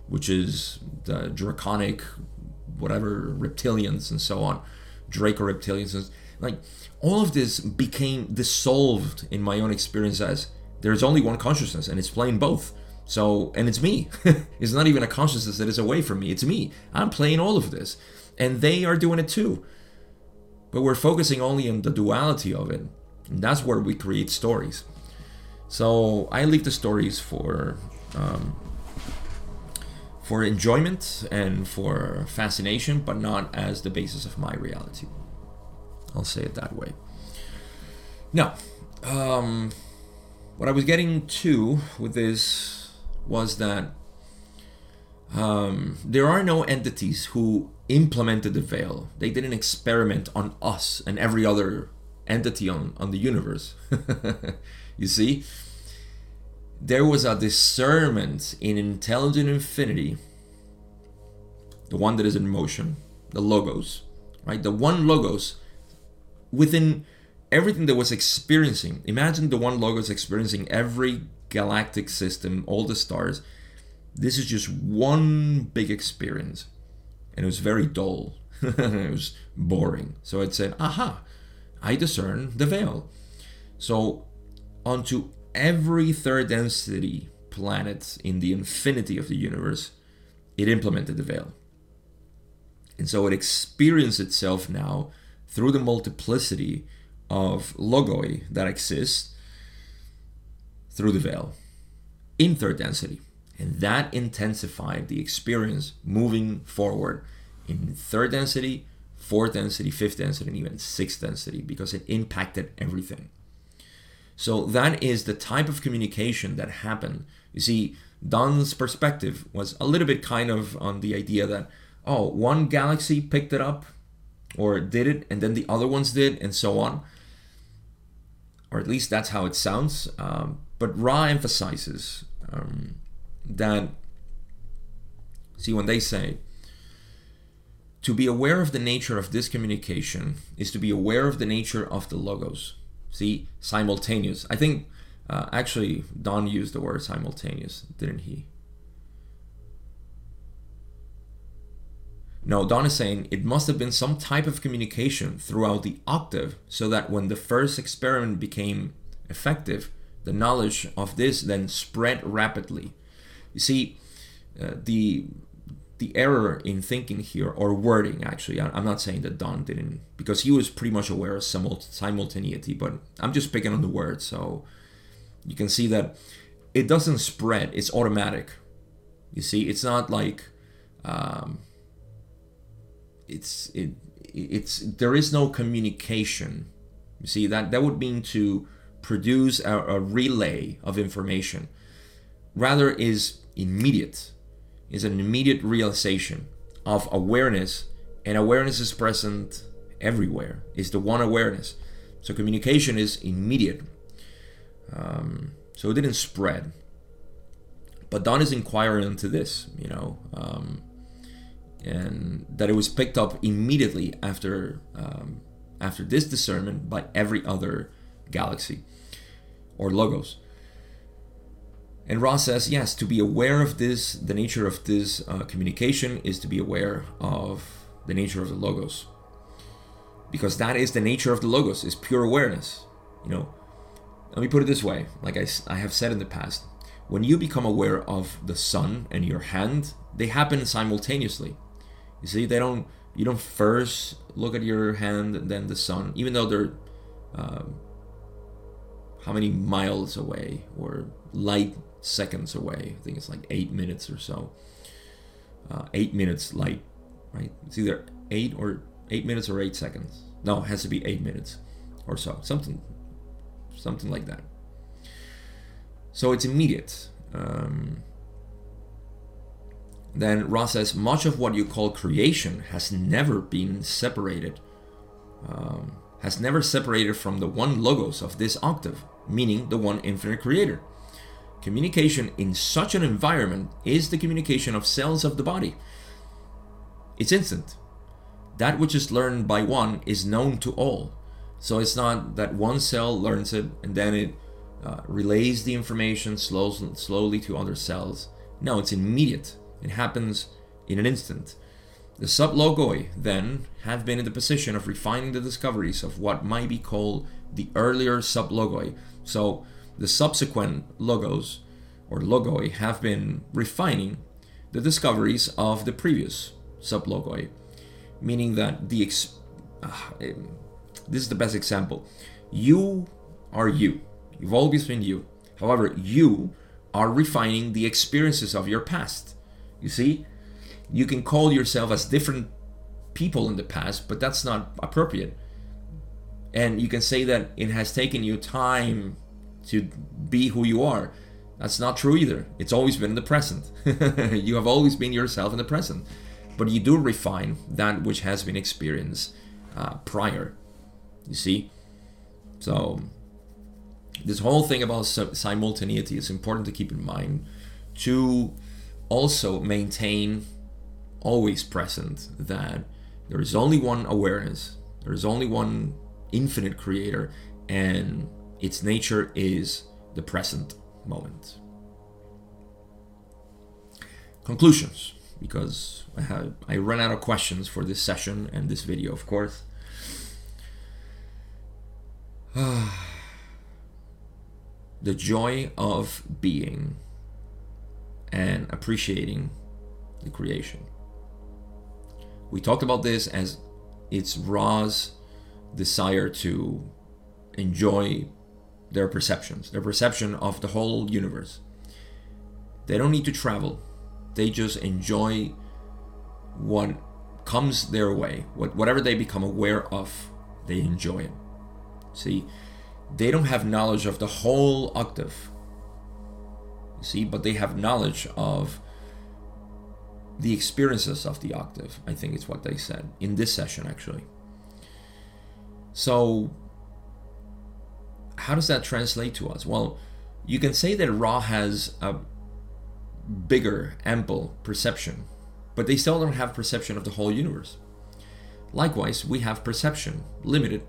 which is the draconic, whatever reptilians and so on, Draco reptilians. Like all of this became dissolved in my own experience as there's only one consciousness and it's playing both. So, and it's me. it's not even a consciousness that is away from me. It's me. I'm playing all of this. And they are doing it too. But we're focusing only on the duality of it. And that's where we create stories. So I leave the stories for um, for enjoyment and for fascination, but not as the basis of my reality. I'll say it that way. Now, um, what I was getting to with this was that um, there are no entities who implemented the veil. They didn't experiment on us and every other entity on, on the universe. you see? There was a discernment in intelligent infinity, the one that is in motion, the logos, right? The one logos within everything that was experiencing. Imagine the one logos experiencing every galactic system, all the stars. This is just one big experience. And it was very dull. it was boring. So it said, aha, I discern the veil. So onto every third density planet in the infinity of the universe, it implemented the veil. And so it experienced itself now through the multiplicity of logoi that exists through the veil in third density. And that intensified the experience moving forward in third density, fourth density, fifth density, and even sixth density because it impacted everything. So that is the type of communication that happened. You see, Don's perspective was a little bit kind of on the idea that, oh, one galaxy picked it up or did it, and then the other ones did, and so on. Or at least that's how it sounds. Um, but Ra emphasizes um, that, see, when they say, to be aware of the nature of this communication is to be aware of the nature of the logos. See, simultaneous. I think uh, actually Don used the word simultaneous, didn't he? No, Don is saying it must have been some type of communication throughout the octave so that when the first experiment became effective, the knowledge of this then spread rapidly. You see, uh, the the error in thinking here or wording actually i'm not saying that don didn't because he was pretty much aware of simultaneity but i'm just picking on the word so you can see that it doesn't spread it's automatic you see it's not like um, it's it it's there is no communication. You see that that would mean to produce a, a relay of information. Rather is immediate is an immediate realization of awareness and awareness is present everywhere is the one awareness. So communication is immediate. Um, so it didn't spread. But don is inquiring into this you know um, and that it was picked up immediately after um, after this discernment by every other galaxy or logos. And Ra says, yes, to be aware of this, the nature of this uh, communication is to be aware of the nature of the logos, because that is the nature of the logos is pure awareness. You know, let me put it this way: like I, I have said in the past, when you become aware of the sun and your hand, they happen simultaneously. You see, they don't. You don't first look at your hand and then the sun, even though they're um, how many miles away or light seconds away. I think it's like eight minutes or so. Uh, eight minutes light, right? It's either eight or eight minutes or eight seconds. No, it has to be eight minutes or so. Something, something like that. So it's immediate. Um, then Ra says, much of what you call creation has never been separated, um, has never separated from the one logos of this octave, meaning the one infinite creator. Communication in such an environment is the communication of cells of the body. It's instant. That which is learned by one is known to all. So it's not that one cell learns it and then it uh, relays the information slowly, slowly to other cells. No, it's immediate. It happens in an instant. The sublogoi then have been in the position of refining the discoveries of what might be called the earlier sublogoi. So the subsequent logos or logoi have been refining the discoveries of the previous sublogoi, meaning that the ex- uh, this is the best example. You are you. You've always been you. However, you are refining the experiences of your past. You see, you can call yourself as different people in the past, but that's not appropriate. And you can say that it has taken you time to be who you are. That's not true either. It's always been in the present. you have always been yourself in the present. But you do refine that which has been experienced uh, prior. You see? So, this whole thing about simultaneity is important to keep in mind to also maintain always present that there is only one awareness, there is only one infinite creator, and its nature is the present moment. Conclusions, because I have I run out of questions for this session and this video, of course. the joy of being and appreciating the creation. We talked about this as it's Ra's desire to enjoy their perceptions, their perception of the whole universe. They don't need to travel, they just enjoy what comes their way, what, whatever they become aware of, they enjoy it. See, they don't have knowledge of the whole octave. See, but they have knowledge of the experiences of the octave, I think it's what they said in this session, actually. So, how does that translate to us? Well, you can say that Ra has a bigger, ample perception, but they still don't have perception of the whole universe. Likewise, we have perception, limited,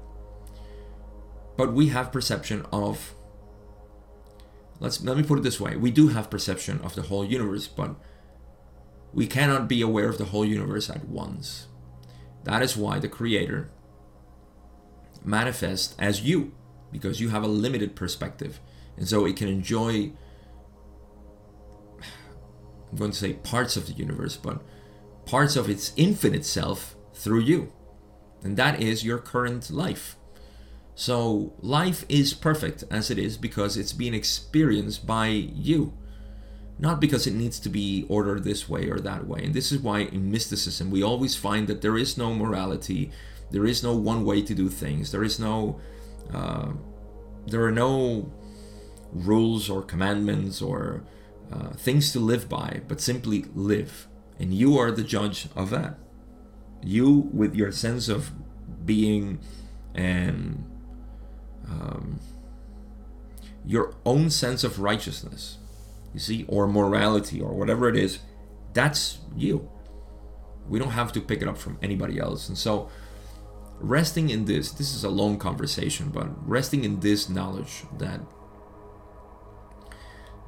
but we have perception of. Let's let me put it this way: we do have perception of the whole universe, but we cannot be aware of the whole universe at once. That is why the Creator manifests as you, because you have a limited perspective. And so it can enjoy, I'm going to say parts of the universe, but parts of its infinite self through you. And that is your current life. So life is perfect as it is because it's being experienced by you not because it needs to be ordered this way or that way. And this is why in mysticism we always find that there is no morality, there is no one way to do things, there is no, uh, there are no rules or commandments or uh, things to live by, but simply live. And you are the judge of that. You, with your sense of being and um, your own sense of righteousness you see, or morality or whatever it is, that's you. We don't have to pick it up from anybody else. And so, resting in this, this is a long conversation, but resting in this knowledge that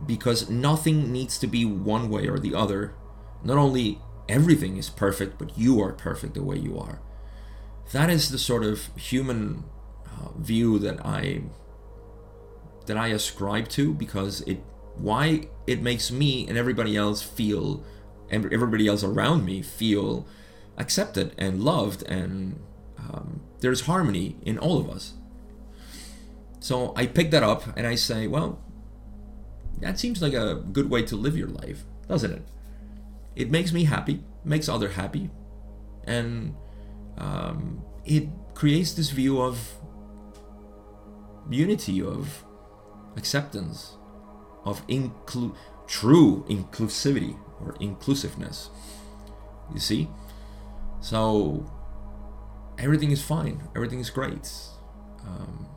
because nothing needs to be one way or the other, not only everything is perfect, but you are perfect the way you are. That is the sort of human view that I that I ascribe to because it why it makes me and everybody else feel and everybody else around me feel accepted and loved and um, there's harmony in all of us. So i pick that up and i say well that seems like a good way to live your life doesn't it? It makes me happy makes other happy and um, it creates this view of unity of acceptance of inclu- true inclusivity or inclusiveness. You see? So everything is fine, everything is great. Um,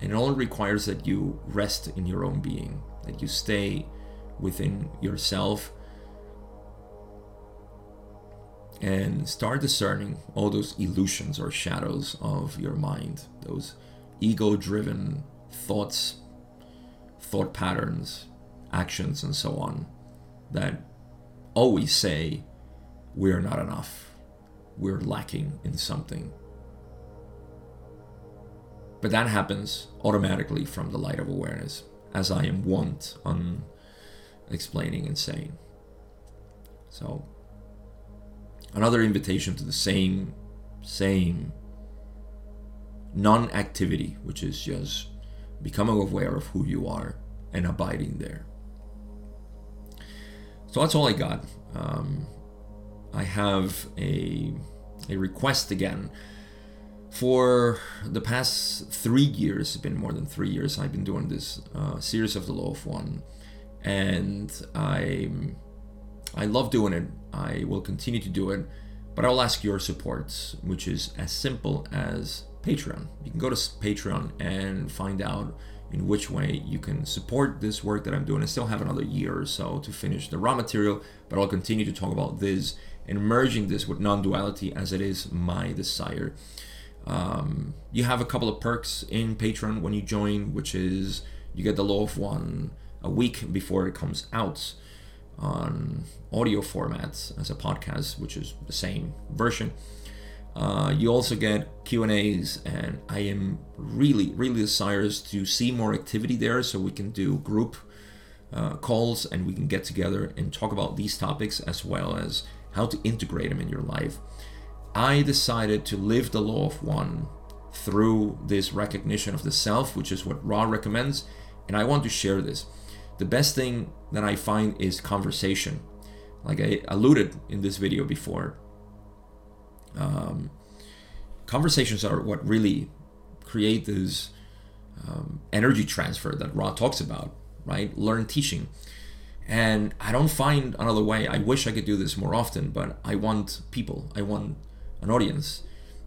And it only requires that you rest in your own being, that you stay within yourself and start discerning all those illusions or shadows of your mind, those ego driven thoughts, thought patterns, actions, and so on that always say we're not enough, we're lacking in something. But that happens automatically from the light of awareness, as I am wont on explaining and saying. So, another invitation to the same, same non activity, which is just becoming aware of who you are and abiding there. So that's all I got. Um, I have a, a request again. For the past three years, it's been more than three years, I've been doing this uh, series of the Law of One. And I, I love doing it. I will continue to do it. But I'll ask your support, which is as simple as Patreon. You can go to Patreon and find out in which way you can support this work that I'm doing. I still have another year or so to finish the raw material, but I'll continue to talk about this and merging this with non duality as it is my desire. Um, you have a couple of perks in Patreon when you join, which is you get the Law of One a week before it comes out on audio formats as a podcast, which is the same version. Uh, you also get Q and A's, and I am really, really desirous to see more activity there, so we can do group uh, calls and we can get together and talk about these topics as well as how to integrate them in your life. I decided to live the law of one through this recognition of the self, which is what Ra recommends, and I want to share this. The best thing that I find is conversation. Like I alluded in this video before, um, conversations are what really create this um, energy transfer that Ra talks about, right? Learn teaching. And I don't find another way. I wish I could do this more often, but I want people, I want an audience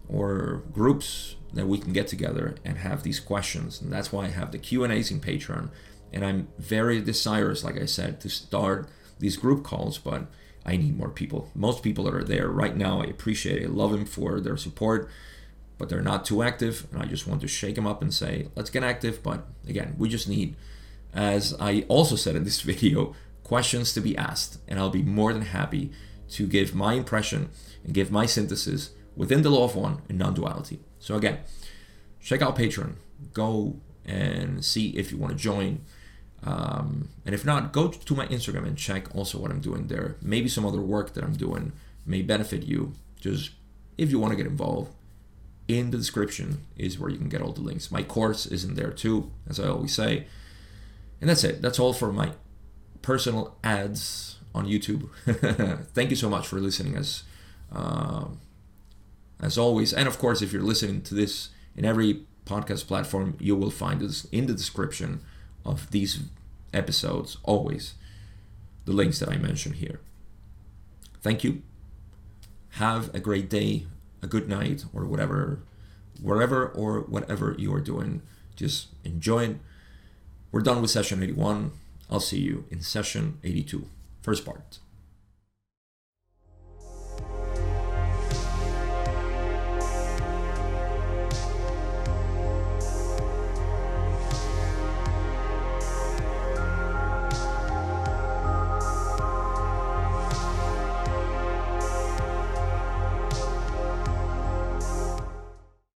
or groups that we can get together and have these questions. And that's why I have the Q&As in Patreon. And I'm very desirous, like I said, to start these group calls, but I need more people. Most people that are there right now, I appreciate it. I love them for their support, but they're not too active. And I just want to shake them up and say, let's get active. But again, we just need, as I also said in this video, questions to be asked. And I'll be more than happy to give my impression and give my synthesis within the law of one and non duality. So again, check out Patreon. Go and see if you want to join. Um, and if not, go to my Instagram and check also what I'm doing there. Maybe some other work that I'm doing may benefit you. Just if you want to get involved, in the description is where you can get all the links. My course is in there too, as I always say. And that's it. That's all for my personal ads on YouTube. Thank you so much for listening, as uh, as always. And of course, if you're listening to this in every podcast platform, you will find this in the description of these episodes always the links that I mentioned here. Thank you. Have a great day, a good night, or whatever, wherever or whatever you are doing. Just enjoy it. We're done with session 81. I'll see you in session 82, first part.